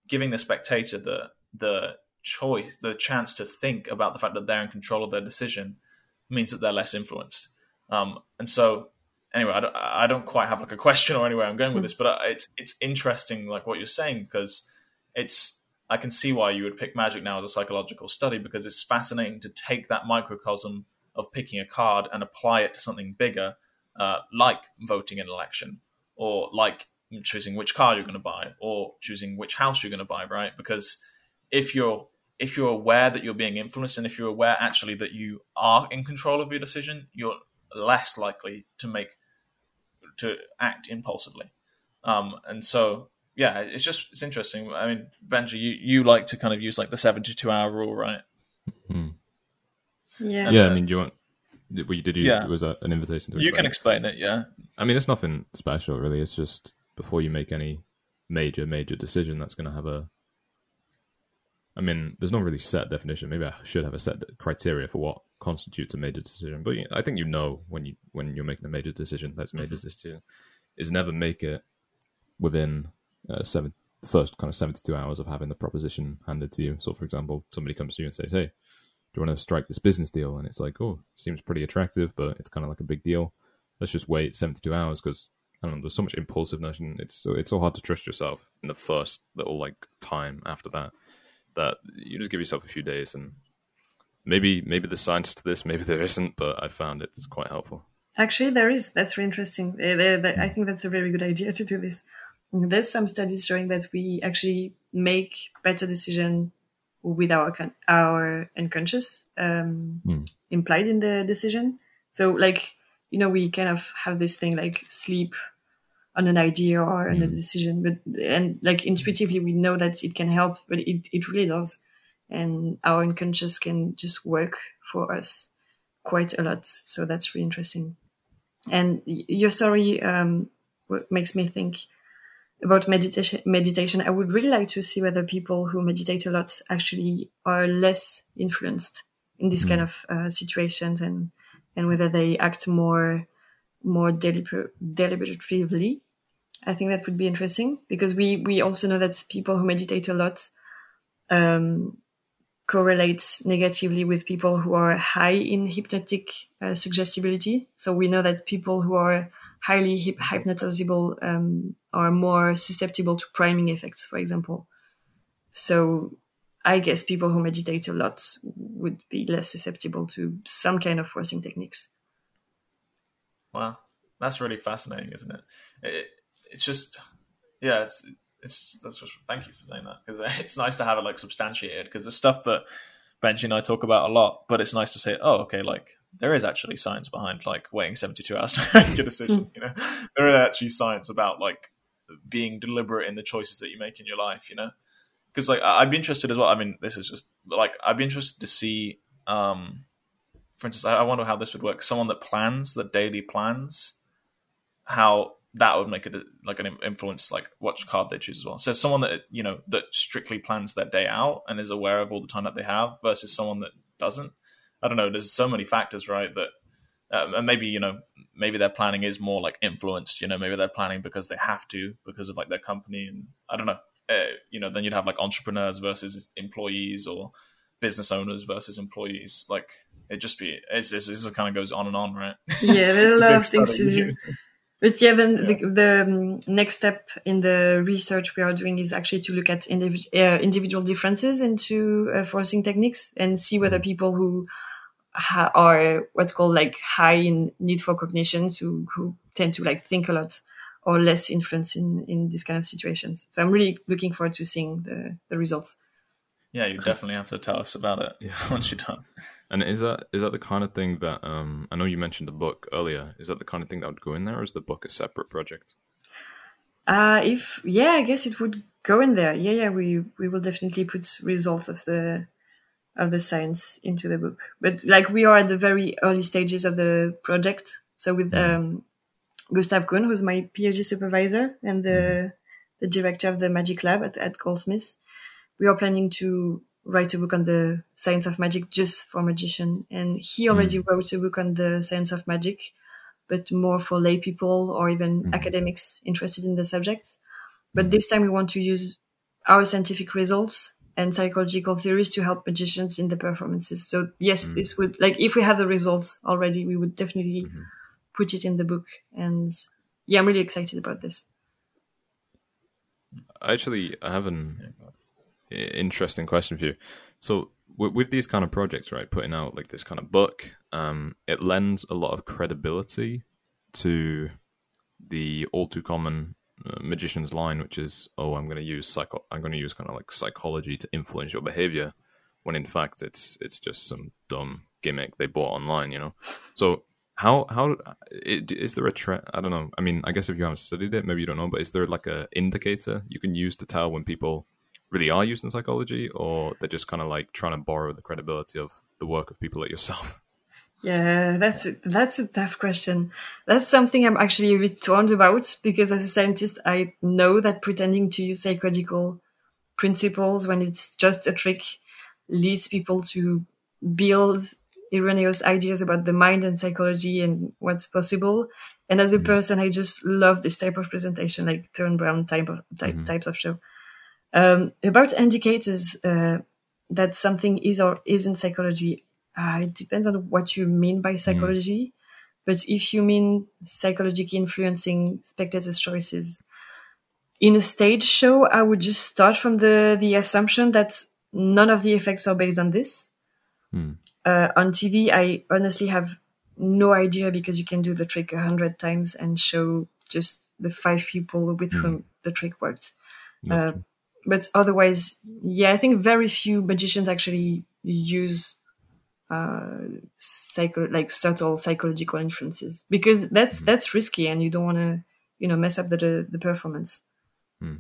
giving the spectator the the choice the chance to think about the fact that they're in control of their decision means that they're less influenced um, and so, anyway, I don't, I don't quite have like a question or anywhere I'm going with this, but it's it's interesting, like what you're saying, because it's I can see why you would pick magic now as a psychological study because it's fascinating to take that microcosm of picking a card and apply it to something bigger, uh, like voting in an election or like choosing which car you're going to buy or choosing which house you're going to buy, right? Because if you're if you're aware that you're being influenced and if you're aware actually that you are in control of your decision, you're less likely to make to act impulsively. Um, and so yeah, it's just it's interesting. I mean, Benji, you, you like to kind of use like the seventy two hour rule, right? Mm-hmm. Yeah. Yeah, I mean, do you want? Did, did you? Yeah. Was that an invitation to? You can explain explain it, yeah. I mean, it's nothing special, really. It's just before you make any major, major decision that's going to have a. I mean, there's no really set definition. Maybe I should have a set criteria for what constitutes a major decision. But I think you know when you when you're making a major decision that's a major mm-hmm. decision is never make it within uh, seven the first kind of 72 hours of having the proposition handed to you. So, for example, somebody comes to you and says, "Hey, do you want to strike this business deal?" And it's like, "Oh, seems pretty attractive, but it's kind of like a big deal. Let's just wait 72 hours because." I don't know. There's so much impulsiveness, and it's so it's so hard to trust yourself in the first little like time after that. That you just give yourself a few days, and maybe maybe there's science to this, maybe there isn't, but I found it's quite helpful. Actually, there is. That's really interesting. I think that's a very good idea to do this. There's some studies showing that we actually make better decision with our our unconscious um, mm. implied in the decision. So, like you know, we kind of have this thing like sleep on an idea or on mm. a hmm. decision, but and like intuitively we know that it can help, but it it really does and our unconscious can just work for us quite a lot. So that's really interesting. And your story um, makes me think about meditation. Meditation. I would really like to see whether people who meditate a lot actually are less influenced in this mm. kind of uh, situations, and and whether they act more more deliber- deliberatively. I think that would be interesting because we we also know that people who meditate a lot um, correlates negatively with people who are high in hypnotic uh, suggestibility. So we know that people who are highly hip- hypnotizable um, are more susceptible to priming effects, for example. So I guess people who meditate a lot would be less susceptible to some kind of forcing techniques. Wow, that's really fascinating, isn't it? it it's just, yeah, it's it's that's just, thank you for saying that because [laughs] it's nice to have it like substantiated because the stuff that Benji and I talk about a lot, but it's nice to say, oh, okay, like there is actually science behind like waiting 72 hours to [laughs] make a decision. you know, there is actually science about like being deliberate in the choices that you make in your life, you know, because like I'd be interested as well. I mean, this is just like, I'd be interested to see, um, for instance, I, I wonder how this would work. Someone that plans, that daily plans, how that would make it like an influence, like what card they choose as well. So someone that you know that strictly plans their day out and is aware of all the time that they have, versus someone that doesn't. I don't know. There's so many factors, right? That uh, and maybe you know maybe their planning is more like influenced. You know, maybe they're planning because they have to because of like their company, and I don't know. Uh, you know, then you'd have like entrepreneurs versus employees or business owners versus employees. Like it just be it's, it's, this kind of goes on and on, right? [laughs] Yeah, there's a lot of things to do. [laughs] But yeah, then yeah. the, the um, next step in the research we are doing is actually to look at indiv- uh, individual differences into uh, forcing techniques and see whether mm-hmm. people who ha- are what's called like high in need for cognition, who, who tend to like think a lot, or less influence in, in this kind of situations. So I'm really looking forward to seeing the, the results. Yeah, you definitely have to tell us about it yeah. [laughs] once you're done. And is that is that the kind of thing that um, I know you mentioned the book earlier? Is that the kind of thing that would go in there, or is the book a separate project? Uh, if yeah, I guess it would go in there. Yeah, yeah, we we will definitely put results of the of the science into the book. But like we are at the very early stages of the project. So with mm. um, Gustav Kuhn, who's my PhD supervisor and the mm. the director of the Magic Lab at, at Goldsmiths, we are planning to write a book on the science of magic just for magician. And he already mm. wrote a book on the science of magic, but more for lay people or even mm. academics interested in the subjects. But this time we want to use our scientific results and psychological theories to help magicians in the performances. So yes, mm. this would like if we have the results already, we would definitely mm-hmm. put it in the book. And yeah, I'm really excited about this. Actually, I have an interesting question for you. So with, with, these kind of projects, right, putting out like this kind of book, um, it lends a lot of credibility to the all too common uh, magician's line, which is, "Oh, I'm going to use psycho, I'm going to use kind of like psychology to influence your behavior," when in fact it's it's just some dumb gimmick they bought online, you know. So how how is there a trend? I don't know. I mean, I guess if you haven't studied it, maybe you don't know. But is there like a indicator you can use to tell when people really are using psychology, or they're just kind of like trying to borrow the credibility of the work of people like yourself? [laughs] Yeah, that's a, that's a tough question. That's something I'm actually a bit torn about because as a scientist, I know that pretending to use psychological principles when it's just a trick leads people to build erroneous ideas about the mind and psychology and what's possible. And as a mm-hmm. person, I just love this type of presentation, like Derren Brown type of type, mm-hmm. types of show. Um, about indicators uh, that something is or isn't psychology, uh, it depends on what you mean by psychology. Mm. But if you mean psychologically influencing spectators' choices in a stage show, I would just start from the the assumption that none of the effects are based on this. Mm. Uh, on TV, I honestly have no idea because you can do the trick a hundred times and show just the five people with mm. whom the trick worked. Uh, but otherwise, yeah, I think very few magicians actually use uh, psycho like subtle psychological influences because that's mm-hmm. that's risky and you don't want to you know mess up the the, performance. Hmm.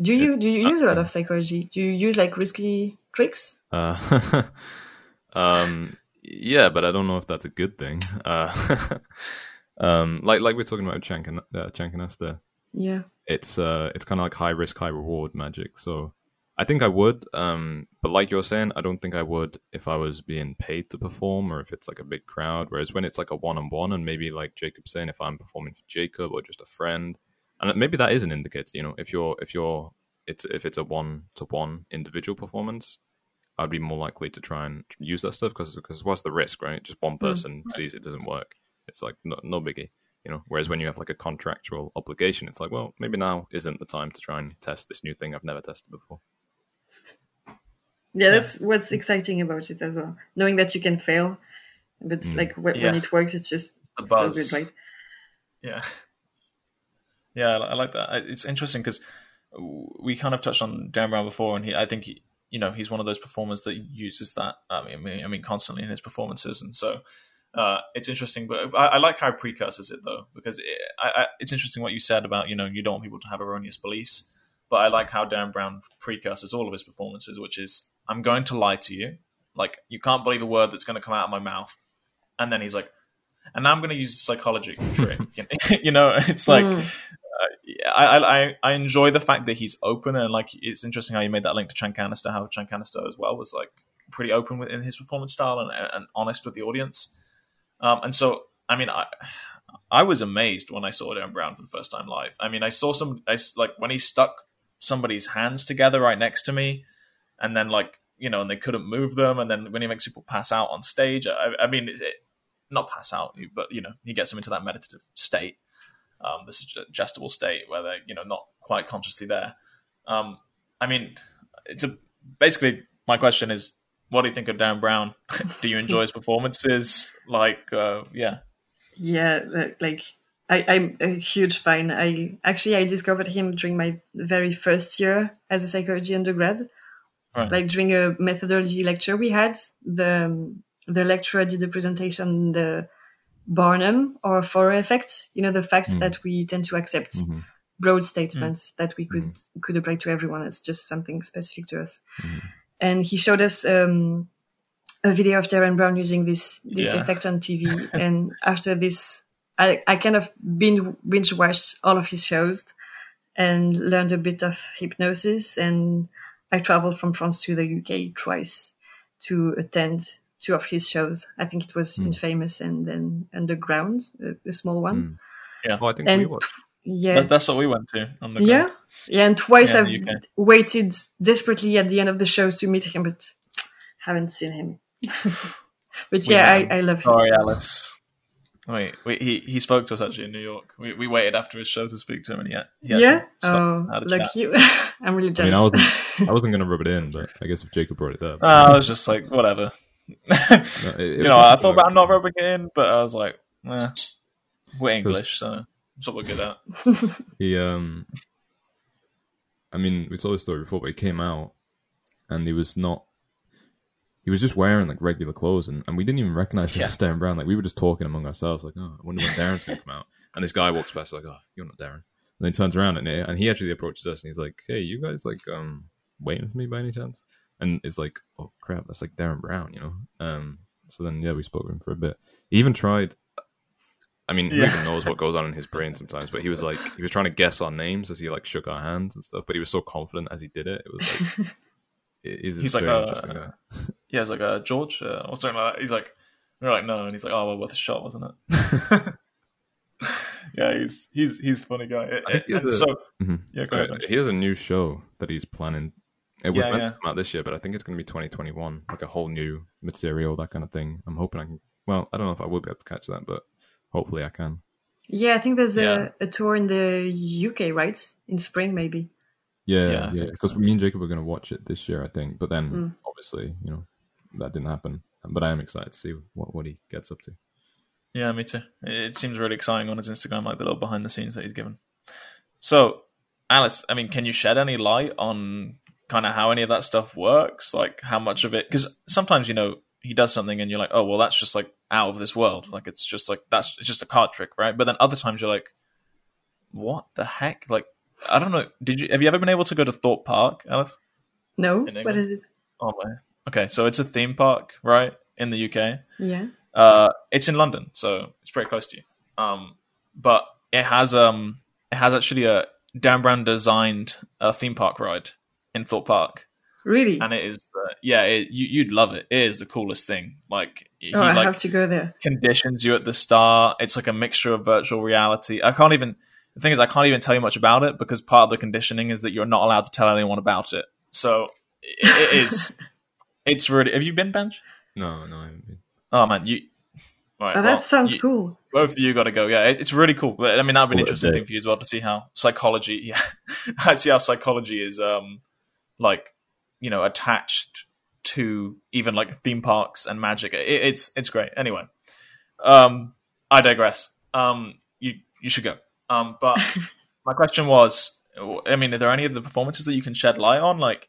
Do you do you use a lot of psychology? Do you use like risky tricks? Uh, [laughs] um, yeah, but I don't know if that's a good thing. Uh, [laughs] um, like like we're talking about Chank and uh, Chan Canasta. Yeah. It's uh it's kind of like high risk high reward magic. So I think I would um but like you're saying I don't think I would if I was being paid to perform or if it's like a big crowd whereas when it's like a one-on-one and maybe like Jacob saying if I'm performing for Jacob or just a friend and maybe that is an indicator, you know, if you're if you're it's if it's a one to one individual performance, I'd be more likely to try and use that stuff because because what's the risk, right? Just one mm, person mm, sees it doesn't work. It's like no, no biggie you know whereas when you have like a contractual obligation it's like well maybe now isn't the time to try and test this new thing i've never tested before yeah that's yeah. what's exciting about it as well knowing that you can fail but mm. like when, yeah. when, it works it's just so good right yeah yeah i like that it's interesting because we kind of touched on derren brown before and he i think he you know he's one of those performers that uses that i mean i mean constantly in his performances and so uh, it's interesting, but I, I, like how precursors it though because it, I, it's interesting what you said about you know you don't want people to have erroneous beliefs, but I like how Derren Brown precursors all of his performances, which is I'm going to lie to you, like you can't believe a word that's going to come out of my mouth, and then he's like, and now I'm going to use psychology trick. [laughs] [laughs] you know, it's like. Mm. Uh, I, I I enjoy the fact that he's open and like it's interesting how you made that link to Chan Canasta, how Chan Canasta as well was like pretty open within his performance style and, and honest with the audience. Um, and so, I mean, I I was amazed when I saw Derren Brown for the first time live. I mean, I saw some, I, like when he stuck somebody's hands together right next to me, and then like you know, and they couldn't move them, and then when he makes people pass out on stage, I, I mean, it, not pass out, but you know, he gets them into that meditative state, um, this suggestible state where they're you know not quite consciously there. Um, I mean, it's a basically my question is what do you think of Derren Brown? [laughs] do you enjoy his performances? Like, uh, yeah, yeah, like I, I'm a huge fan. I actually I discovered him during my very first year as a psychology undergrad. Right. Like during a methodology lecture we had, the the lecturer did a presentation on the Barnum or Forer effect. You know, the fact Mm. that we tend to accept Mhm. broad statements that we could Mm-hmm. could apply to everyone. It's just something specific to us. Mhm. And he showed us um, a video of Derren Brown using this this Yeah. effect on TV. [laughs] and after this, I, I kind of binge, binge watched all of his shows and learned a bit of hypnosis. And I traveled from France to the UK twice to attend two of his shows. I think it was Mm. Infamous and then Underground, a, a small one. Mm. Oh, I think And we watched. Yeah. That, that's what we went to. On the Yeah, yeah, and twice Yeah, I've waited desperately at the end of the shows to meet him, but haven't seen him. [laughs] but We yeah, I, haven't. I love Sorry, his shows. Alice. Wait, wait, he he spoke to us actually in New York. We we waited after his show to speak to him, and yet he Yeah, oh, and like chat. you. [laughs] I'm really I mean, jealous. I wasn't, I wasn't going to rub it in, but I guess if Jacob brought it up, Uh, [laughs] I was just like, whatever. No, it- it you was know, I thought about like- not rubbing it in, but I was like, eh, we're English, so that's what we're good at. [laughs] He um, I mean, we told this story before, but he came out and he was not. He was just wearing like regular clothes, and, and we didn't even recognize him Yeah. as Derren Brown. Like we were just talking among ourselves, like, "Oh, I wonder when Derren's gonna come out." And this guy walks past, like, "Oh, you're not Derren." And then he turns around and he, and he actually approaches us, and he's like, "Hey, you guys like um waiting for me by any chance?" And it's like, "Oh crap, that's like Derren Brown," you know. Um. So then, yeah, we spoke to him for a bit. He even tried. I mean, who Yeah. even knows what goes on in his brain sometimes? But he was like, he was trying to guess our names as he like shook our hands and stuff. But he was so confident as he did it. It was like, [laughs] it He's like, uh, guy. Yeah, he's like uh, George uh, or something like that. He's like, we're like, no, and he's like, oh, well, worth a shot, wasn't it? [laughs] yeah, he's he's he's a funny guy. I think he a- so Mhm. yeah, go Uh, ahead. he has a new show that he's planning. It was Yeah, meant yeah. to come out this year, but I think it's going to be 2021, like a whole new material, that kind of thing. I'm hoping I can. Well, I don't know if I will be able to catch that, but hopefully I can. yeah, I think there's Yeah. a, a tour in the UK, right? In spring, maybe. Yeah, Yeah, I yeah, because so. me and Jacob were going to watch it this year, I think. But then, Mm. obviously, you know, that didn't happen. But I am excited to see what, what he gets up to. Yeah, me too. It seems really exciting on his Instagram, like the little behind the scenes that he's given. So, Alice, I mean, can you shed any light on kind of how any of that stuff works? Like how much of it? Because sometimes you know he does something and you're like, oh well, that's just like out of this world. Like it's just like that's it's just a card trick, right? But then other times you're like, what the heck? Like I don't know. Did you have you ever been able to go to Thorpe Park, Alice? No, what is it? Oh my. Okay, so it's a theme park, right, in the UK. Yeah. Uh, it's in London, so it's pretty close to you. Um, but it has um, it has actually a Derren Brown designed uh, theme park ride in Thorpe Park, Really? and it is uh, yeah, it, you, you'd love it. It is the coolest thing. Like he oh, I like have to go there. conditions you at the start. It's like a mixture of virtual reality. I can't even. The thing is, I can't even tell you much about it because part of the conditioning is that you're not allowed to tell anyone about it. So it, it is. [laughs] It's really. Have you been, Benj? No, no. I haven't been. Oh man, you. Right, Oh, well, that sounds you- cool. both of you got to go. Yeah, it, it's really cool. I mean, that'd be an What a interesting thing for you as well to see how psychology. Yeah, [laughs] I see how psychology is um like you know attached to even like theme parks and magic. It, it's it's great. Anyway, um, I digress. Um, you you should go. Um, but [laughs] my question was, I mean, are there any of the performances that you can shed light on? Like,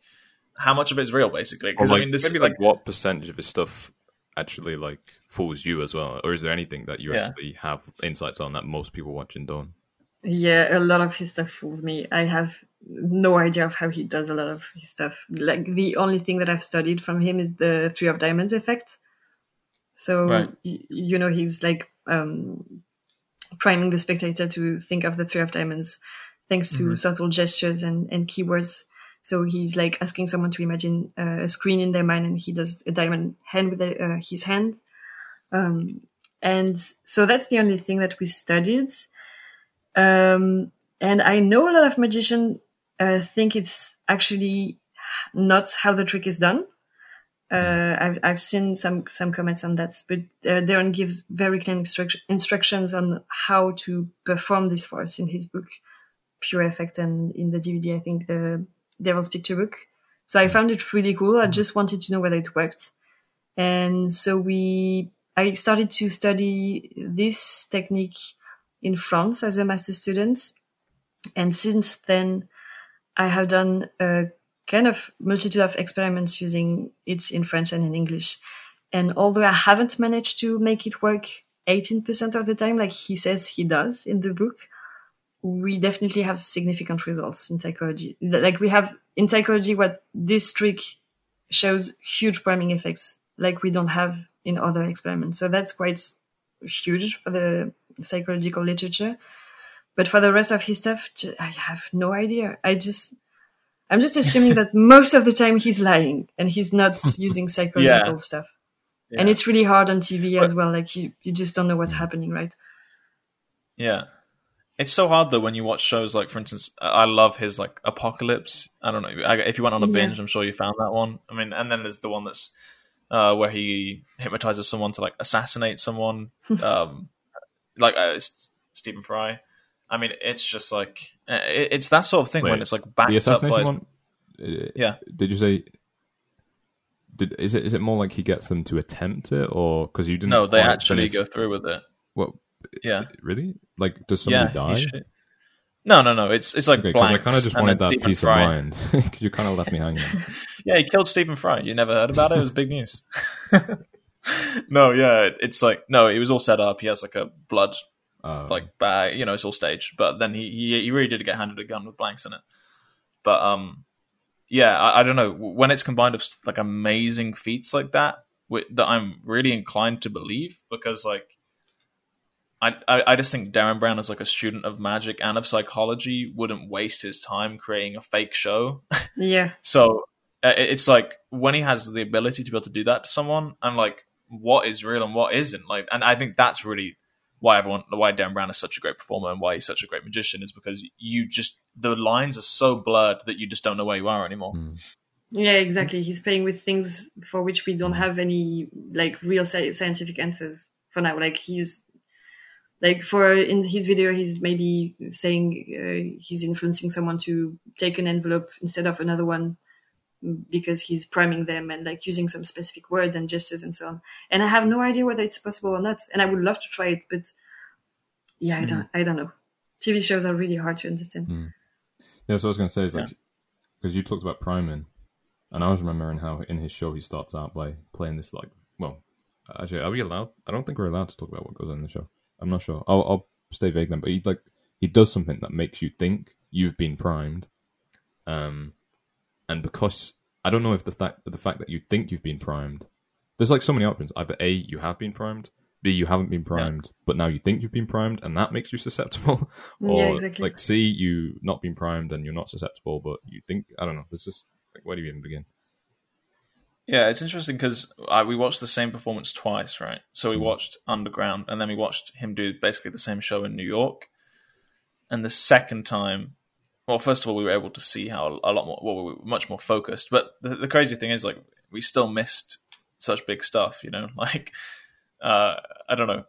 how much of it is real, basically? Because like, I mean, this maybe like like what percentage of his stuff actually like fools you as well, or is there anything that you Yeah. actually have insights on that most people watching don't? Yeah, a lot of his stuff fools me. I have no idea of how he does a lot of his stuff. Like the only thing that I've studied from him is the three of diamonds effect. So Right. y- you know he's like um, priming the spectator to think of the three of diamonds thanks to subtle gestures and, and keywords. So he's like asking someone to imagine uh, a screen in their mind, and he does a diamond hand with the, uh, his hand. Um, and so that's the only thing that we studied. Um, and I know a lot of magicians uh, think it's actually not how the trick is done. Uh, I've, I've seen some, some comments on that, but uh, Derren gives very clear instruct- instructions on how to perform this force in his book, Pure Effect, and in the DVD, I think the Devil's Picture book. So I found it really cool. I just wanted to know whether it worked. And so we, I started to study this technique in France as a master student. And since then, I have done a kind of multitude of experiments using it in French and in English. And although I haven't managed to make it work 18% of the time, like he says he does in the book, we definitely have significant results in psychology. Like we have in psychology, what this trick shows huge priming effects, like we don't have in other experiments. So that's quite huge for the psychological literature. But for the rest of his stuff, I have no idea. I just, I'm just assuming [laughs] that most of the time he's lying and he's not [laughs] using psychological Yeah. stuff. Yeah. And it's really hard on TV as well. Like you, you just don't know what's happening, right? Yeah. It's so hard though when you watch shows like, for instance, I love his like Apocalypse. I don't know if you went on a Yeah. binge, I'm sure you found that one. I mean, and then there's the one that's uh, where he hypnotizes someone to like assassinate someone, [laughs] um, like uh, it's Stephen Fry. I mean, it's just like uh, it, it's that sort of thing when it's like backed up by. one. uh, Yeah. Did you say? Did is it is it more like he gets them to attempt it, or because you didn't? No, they actually finish- go through with it. What? Yeah, Really? Like, does somebody he die? should- No, no, no. It's it's like Okay, I kind of just wanted that Stephen peace Fry- of mind. [laughs] you kind of left me hanging. [laughs] Yeah, he killed Stephen Fry. You never heard about it? It was big news. [laughs] no, yeah, it's like no, it was all set up. He has like a blood Uh, like bag, you know, it's all staged. But then he he, he really did get handed a gun with blanks in it. But um, yeah, I, I don't know when it's combined with like amazing feats like that wi- that I'm really inclined to believe because like. I, I I just think Derren Brown as like a student of magic and of psychology wouldn't waste his time creating a fake show Yeah. [laughs] so uh, it's like when he has the ability to be able to do that to someone, and like what is real and what isn't. Like, and I think that's really why everyone, why Derren Brown is such a great performer and why he's such a great magician is because you just the lines are so blurred that you just don't know where you are anymore. Hmm. Yeah, exactly. He's playing with things for which we don't have any like real scientific answers for now. Like he's like for in his video, he's maybe saying uh, he's influencing someone to take an envelope instead of another one because he's priming them and like using some specific words and gestures and so on. And I have no idea whether it's possible or not. And I would love to try it, but yeah, I don't, I don't know. TV shows are really hard to understand. Yeah, so I was going to say is like because you talked about priming, and I was remembering how in his show he starts out by playing this like well, actually, are we allowed? I don't think we're allowed to talk about what goes on in the show. I'm not sure. I'll, I'll stay vague then. But he like he does something that makes you think you've been primed, um, and because I don't know if the fact the fact that you think you've been primed, there's like so many options. Either a you have been primed. B, you haven't been primed, but now you think you've been primed, and that makes you susceptible. or Yeah, exactly. like C, you not been primed and you're not susceptible, but you think I don't know. There's just like where do you even begin? Yeah, it's interesting because we watched the same performance twice, right? So we mm. watched Underground, and then we watched him do basically the same show in New York. And the second time, well, first of all, we were able to see how a lot more, well, we were much more focused. But the, the crazy thing is, like, we still missed such big stuff, you know. [laughs] Like, uh, I don't know,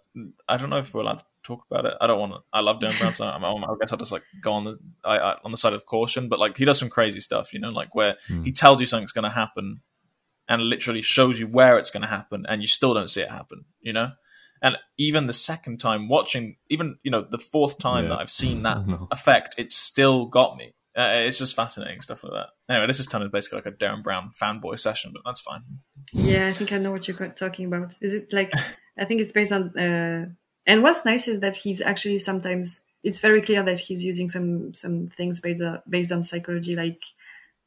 I don't know if we're allowed to talk about it. I don't want to. I love Derren Brown, so I'm, I guess I'll just like go on the I, I, on the side of caution. But like, he does some crazy stuff, you know, like where he tells you something's going to happen and literally shows you where it's going to happen and you still don't see it happen you know and even the second time watching even you know the fourth time Yeah. that i've seen that [laughs] No. effect it still got me uh, it's just fascinating stuff like that anyway this is turned into basically like a derren brown fanboy session but that's fine Yeah, I think I know what you're talking about. Is it like [laughs] I think it's based on uh and what's nice is that he's actually sometimes it's very clear that he's using some some things based on, based on psychology, like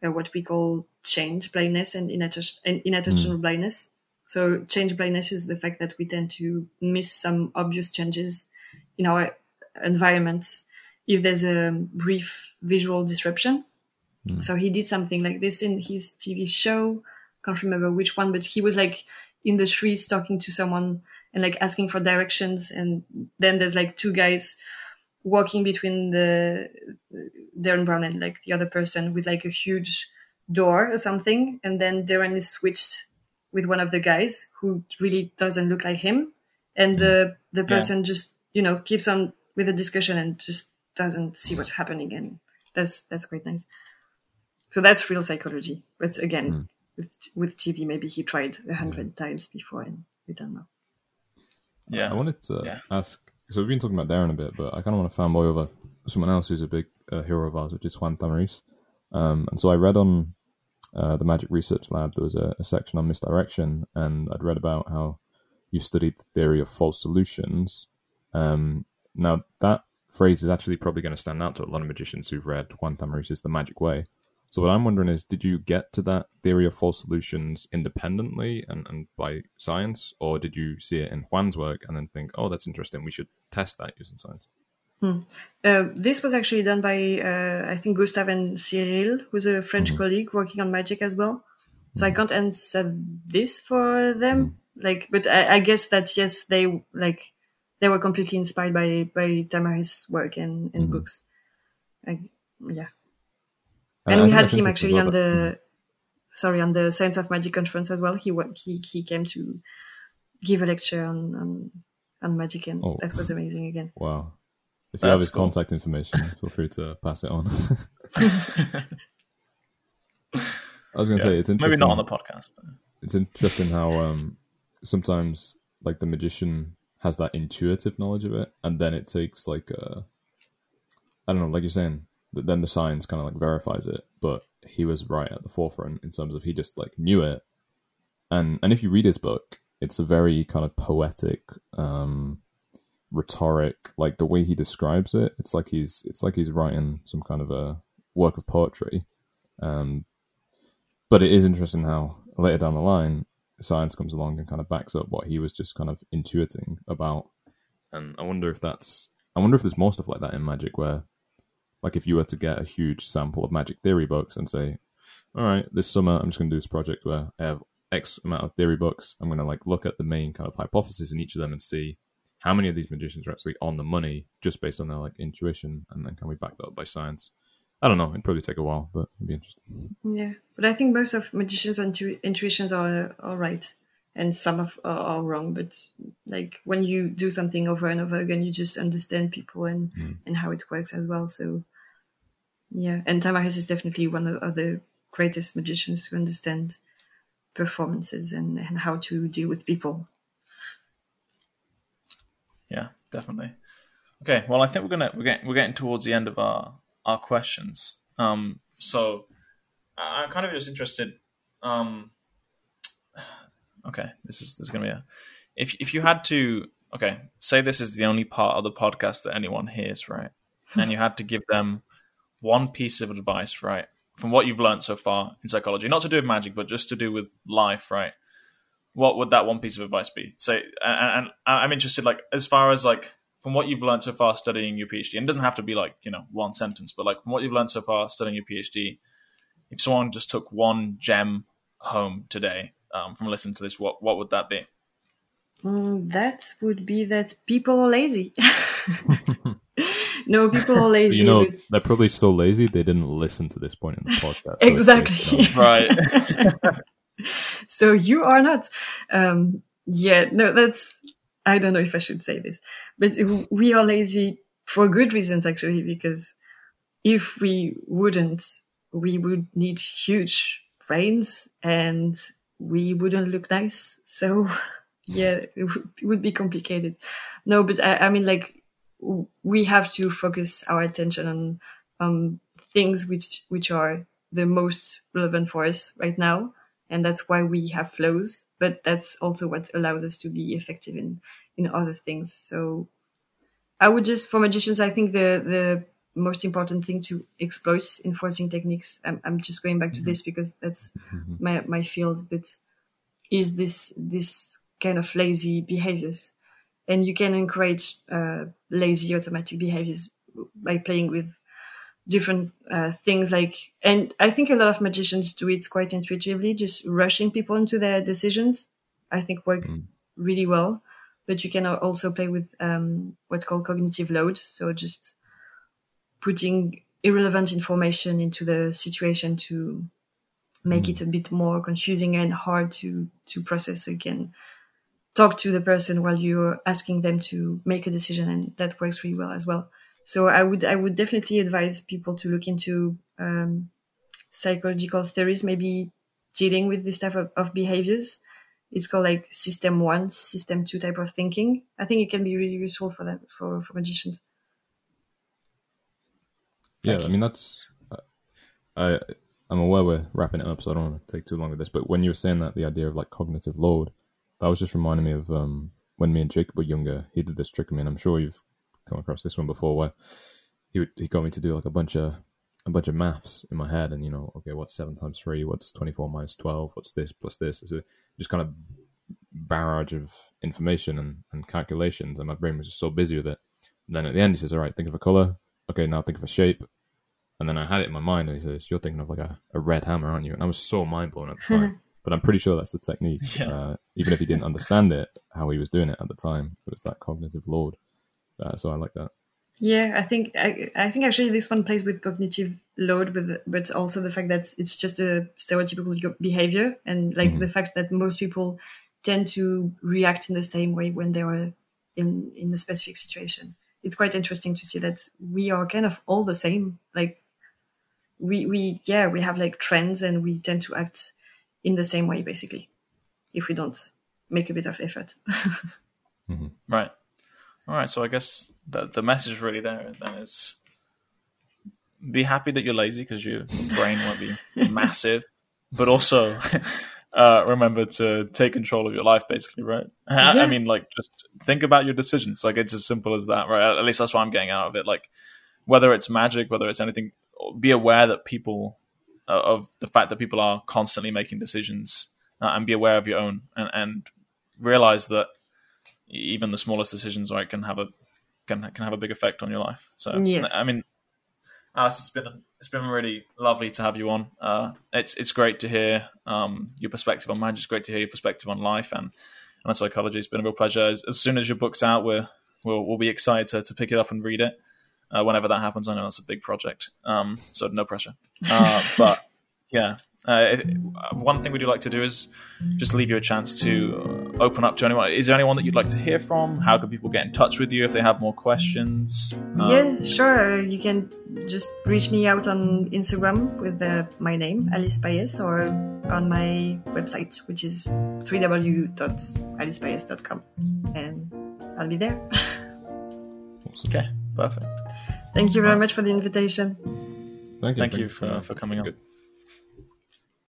uh, what we call change blindness and inatten- and inattentional blindness. So change blindness is the fact that we tend to miss some obvious changes in our environment if there's a brief visual disruption. Mm. So he did something like this in his TV show. Can't remember which one, but he was like in the streets talking to someone and like asking for directions. And then there's like two guys walking between the Derren Brown and like the other person with like a huge door or something. And then Derren is switched with one of the guys who really doesn't look like him. And the, the person just, you know, keeps on with the discussion and just doesn't see what's happening. And that's, that's quite nice. So that's real psychology. But again, with, with TV, maybe he tried a hundred times before and we don't know. Yeah. I wanted to Yeah. ask so we've been talking about Derren a bit, but I kind of want to fanboy over someone else who's a big uh, hero of ours, which is Juan Tamariz. Um, and so I read on uh, the Magic Research Lab there was a, a section on misdirection, and I'd read about how you studied the theory of false solutions. Um, now that phrase is actually probably going to stand out to a lot of magicians who've read Juan Tamariz's The Magic Way. So what I'm wondering is, did you get to that theory of false solutions independently and, and by science, or did you see it in Juan's work and then think, oh, that's interesting, we should test that using science? Hmm. Uh, this was actually done by, uh, I think, Gustav and Cyril, who's a French colleague working on magic as well. So I can't answer this for them. Like, but I, I guess that yes, they like they were completely inspired by by Tamariz' work and, and books. I, yeah, and I we had him actually on the sorry on the Science of Magic conference as well. He he he came to give a lecture on on, on magic, and Oh. that was amazing again. Wow. If you have his cool. contact information, feel free to pass it on. [laughs] I was going to say it's interesting. Maybe not on the podcast. It's interesting how um, sometimes like the magician has that intuitive knowledge of it, and then it takes like uh, I don't know, like you're saying, that then the science kind of like verifies it. But he was right at the forefront in terms of he just like knew it, and and if you read his book, it's a very kind of poetic, um, rhetoric, like the way he describes it. It's like he's it's like he's writing some kind of a work of poetry. Um, but it is interesting how later down the line science comes along and kind of backs up what he was just kind of intuiting about and i wonder if that's i wonder if there's more stuff like that in magic where like if you were to get a huge sample of magic theory books and say all right this summer i'm just going to do this project where i have x amount of theory books i'm going to like look at the main kind of hypothesis in each of them and see how many of these magicians are actually on the money just based on their like intuition? And then can we back that up by science? I don't know. It'd probably take a while but it'd be interesting. Yeah, but I think most of magicians' intu- intuitions are are right, and some of are, are wrong. But like when you do something over and over again, you just understand people and hmm. and how it works as well. So yeah, and Tamariz is definitely one of, of the greatest magicians to understand performances and, and how to deal with people. Yeah, definitely. Okay, well, I think we're gonna we're getting we're getting towards the end of our our questions. Um, so I- I'm kind of just interested. Um, okay, this is this is gonna be a if if you had to okay say this is the only part of the podcast that anyone hears, right? [laughs] And you had to give them one piece of advice, right, from what you've learned so far in psychology, not to do with magic, but just to do with life, right? What would that one piece of advice be? Say, and, and I'm interested, like, as far as like from what you've learned so far studying your PhD, and it doesn't have to be like you know one sentence, but like from what you've learned so far studying your PhD, if someone just took one gem home today um, from listening to this, what what would that be? Mm, that would be that people are lazy. [laughs] no, people are lazy. you know but- they're probably still lazy they didn't listen to this point in the podcast Exactly. like, you know, Right. [laughs] [laughs] [laughs] so you are not um yeah no that's i don't know if i should say this but we are lazy for good reasons actually because if we wouldn't we would need huge brains and we wouldn't look nice. So [laughs] yeah it would- be complicated. No but i, I mean like we have to focus our attention on um things which which are the most relevant for us right now and that's why we have flows but that's also what allows us to be effective in in other things so I would just for magicians, I think the the most important thing to exploit in forcing techniques. I'm, I'm just going back to this because that's Mhm. my my field, but is this this kind of lazy behaviors, and you can encourage uh, lazy automatic behaviors by playing with different uh, things like and i think a lot of magicians do it quite intuitively just rushing people into their decisions i think work Mm. really well but you can also play with um, what's called cognitive load so just putting irrelevant information into the situation to make Mm. it a bit more confusing and hard to to process so you can talk to the person while you're asking them to make a decision and that works really well as well so i would i would definitely advise people to look into um, psychological theories maybe dealing with this type of, of behaviors it's called like system one system two type of thinking i think it can be really useful for that for, for magicians Yeah, Thank I mean that's I I'm aware we're wrapping it up, so I don't want to take too long with this. But when you were saying that the idea of like cognitive load, that was just reminding me of um, when me and Jacob were younger. He did this trick on me, and I'm sure you've come across this one before, where he would, he got me to do like a bunch of a bunch of maths in my head, and you know, okay, what's seven times three? What's twenty four minus twelve? What's this plus this? It's a just kind of barrage of information and, and calculations, and my brain was just so busy with it. And then at the end, he says, "All right, think of a color. Okay, now think of a shape." And then I had it in my mind, and he says, "You're thinking of like a, a red hammer, aren't you?" And I was so mind blown at the time. [laughs] but I'm pretty sure that's the technique. Yeah. Uh, even if he didn't understand it, how he was doing it at the time, it was that cognitive load. Uh, so I like that. Yeah, I think I, I think actually this one plays with cognitive load, with but also the fact that it's just a stereotypical behavior, and like Mhm. the fact that most people tend to react in the same way when they are in in a specific situation. It's quite interesting to see that we are kind of all the same. Like we we yeah we have like trends, and we tend to act in the same way basically, if we don't make a bit of effort. [laughs] Right. All right. So I guess the the message really there then is be happy that you're lazy because your brain won't be [laughs] massive, but also [laughs] uh, remember to take control of your life. Basically, right? I, I mean, like just think about your decisions. Like it's as simple as that, right? At least that's what I'm getting out of it. Like whether it's magic, whether it's anything, be aware that people uh, of the fact that people are constantly making decisions, uh, and be aware of your own, and, and realize that even the smallest decisions right can have a can can have a big effect on your life. So Yes. I mean, Alice, it's been it's been really lovely to have you on. Uh, it's it's great to hear um, your perspective on magic. It's great to hear your perspective on life and and psychology. It's been a real pleasure. As, as soon as your book's out, we're we'll we'll be excited to, to pick it up and read it. Uh, whenever that happens, I know that's a big project, um, so no pressure. Uh, [laughs] but yeah, uh, uh, one thing we do like to do is just leave you a chance to uh, open up to anyone. Is there anyone that you'd like to hear from? How can people get in touch with you if they have more questions? Um, yeah, sure. You can just reach me out on Instagram with uh, my name, Alice Pailhès, or on my website, which is www.alicepailhes.com. And I'll be there. Awesome. [laughs] Okay, perfect. Thank you very much for the invitation. Thank you. Thank you for, for coming on. Good.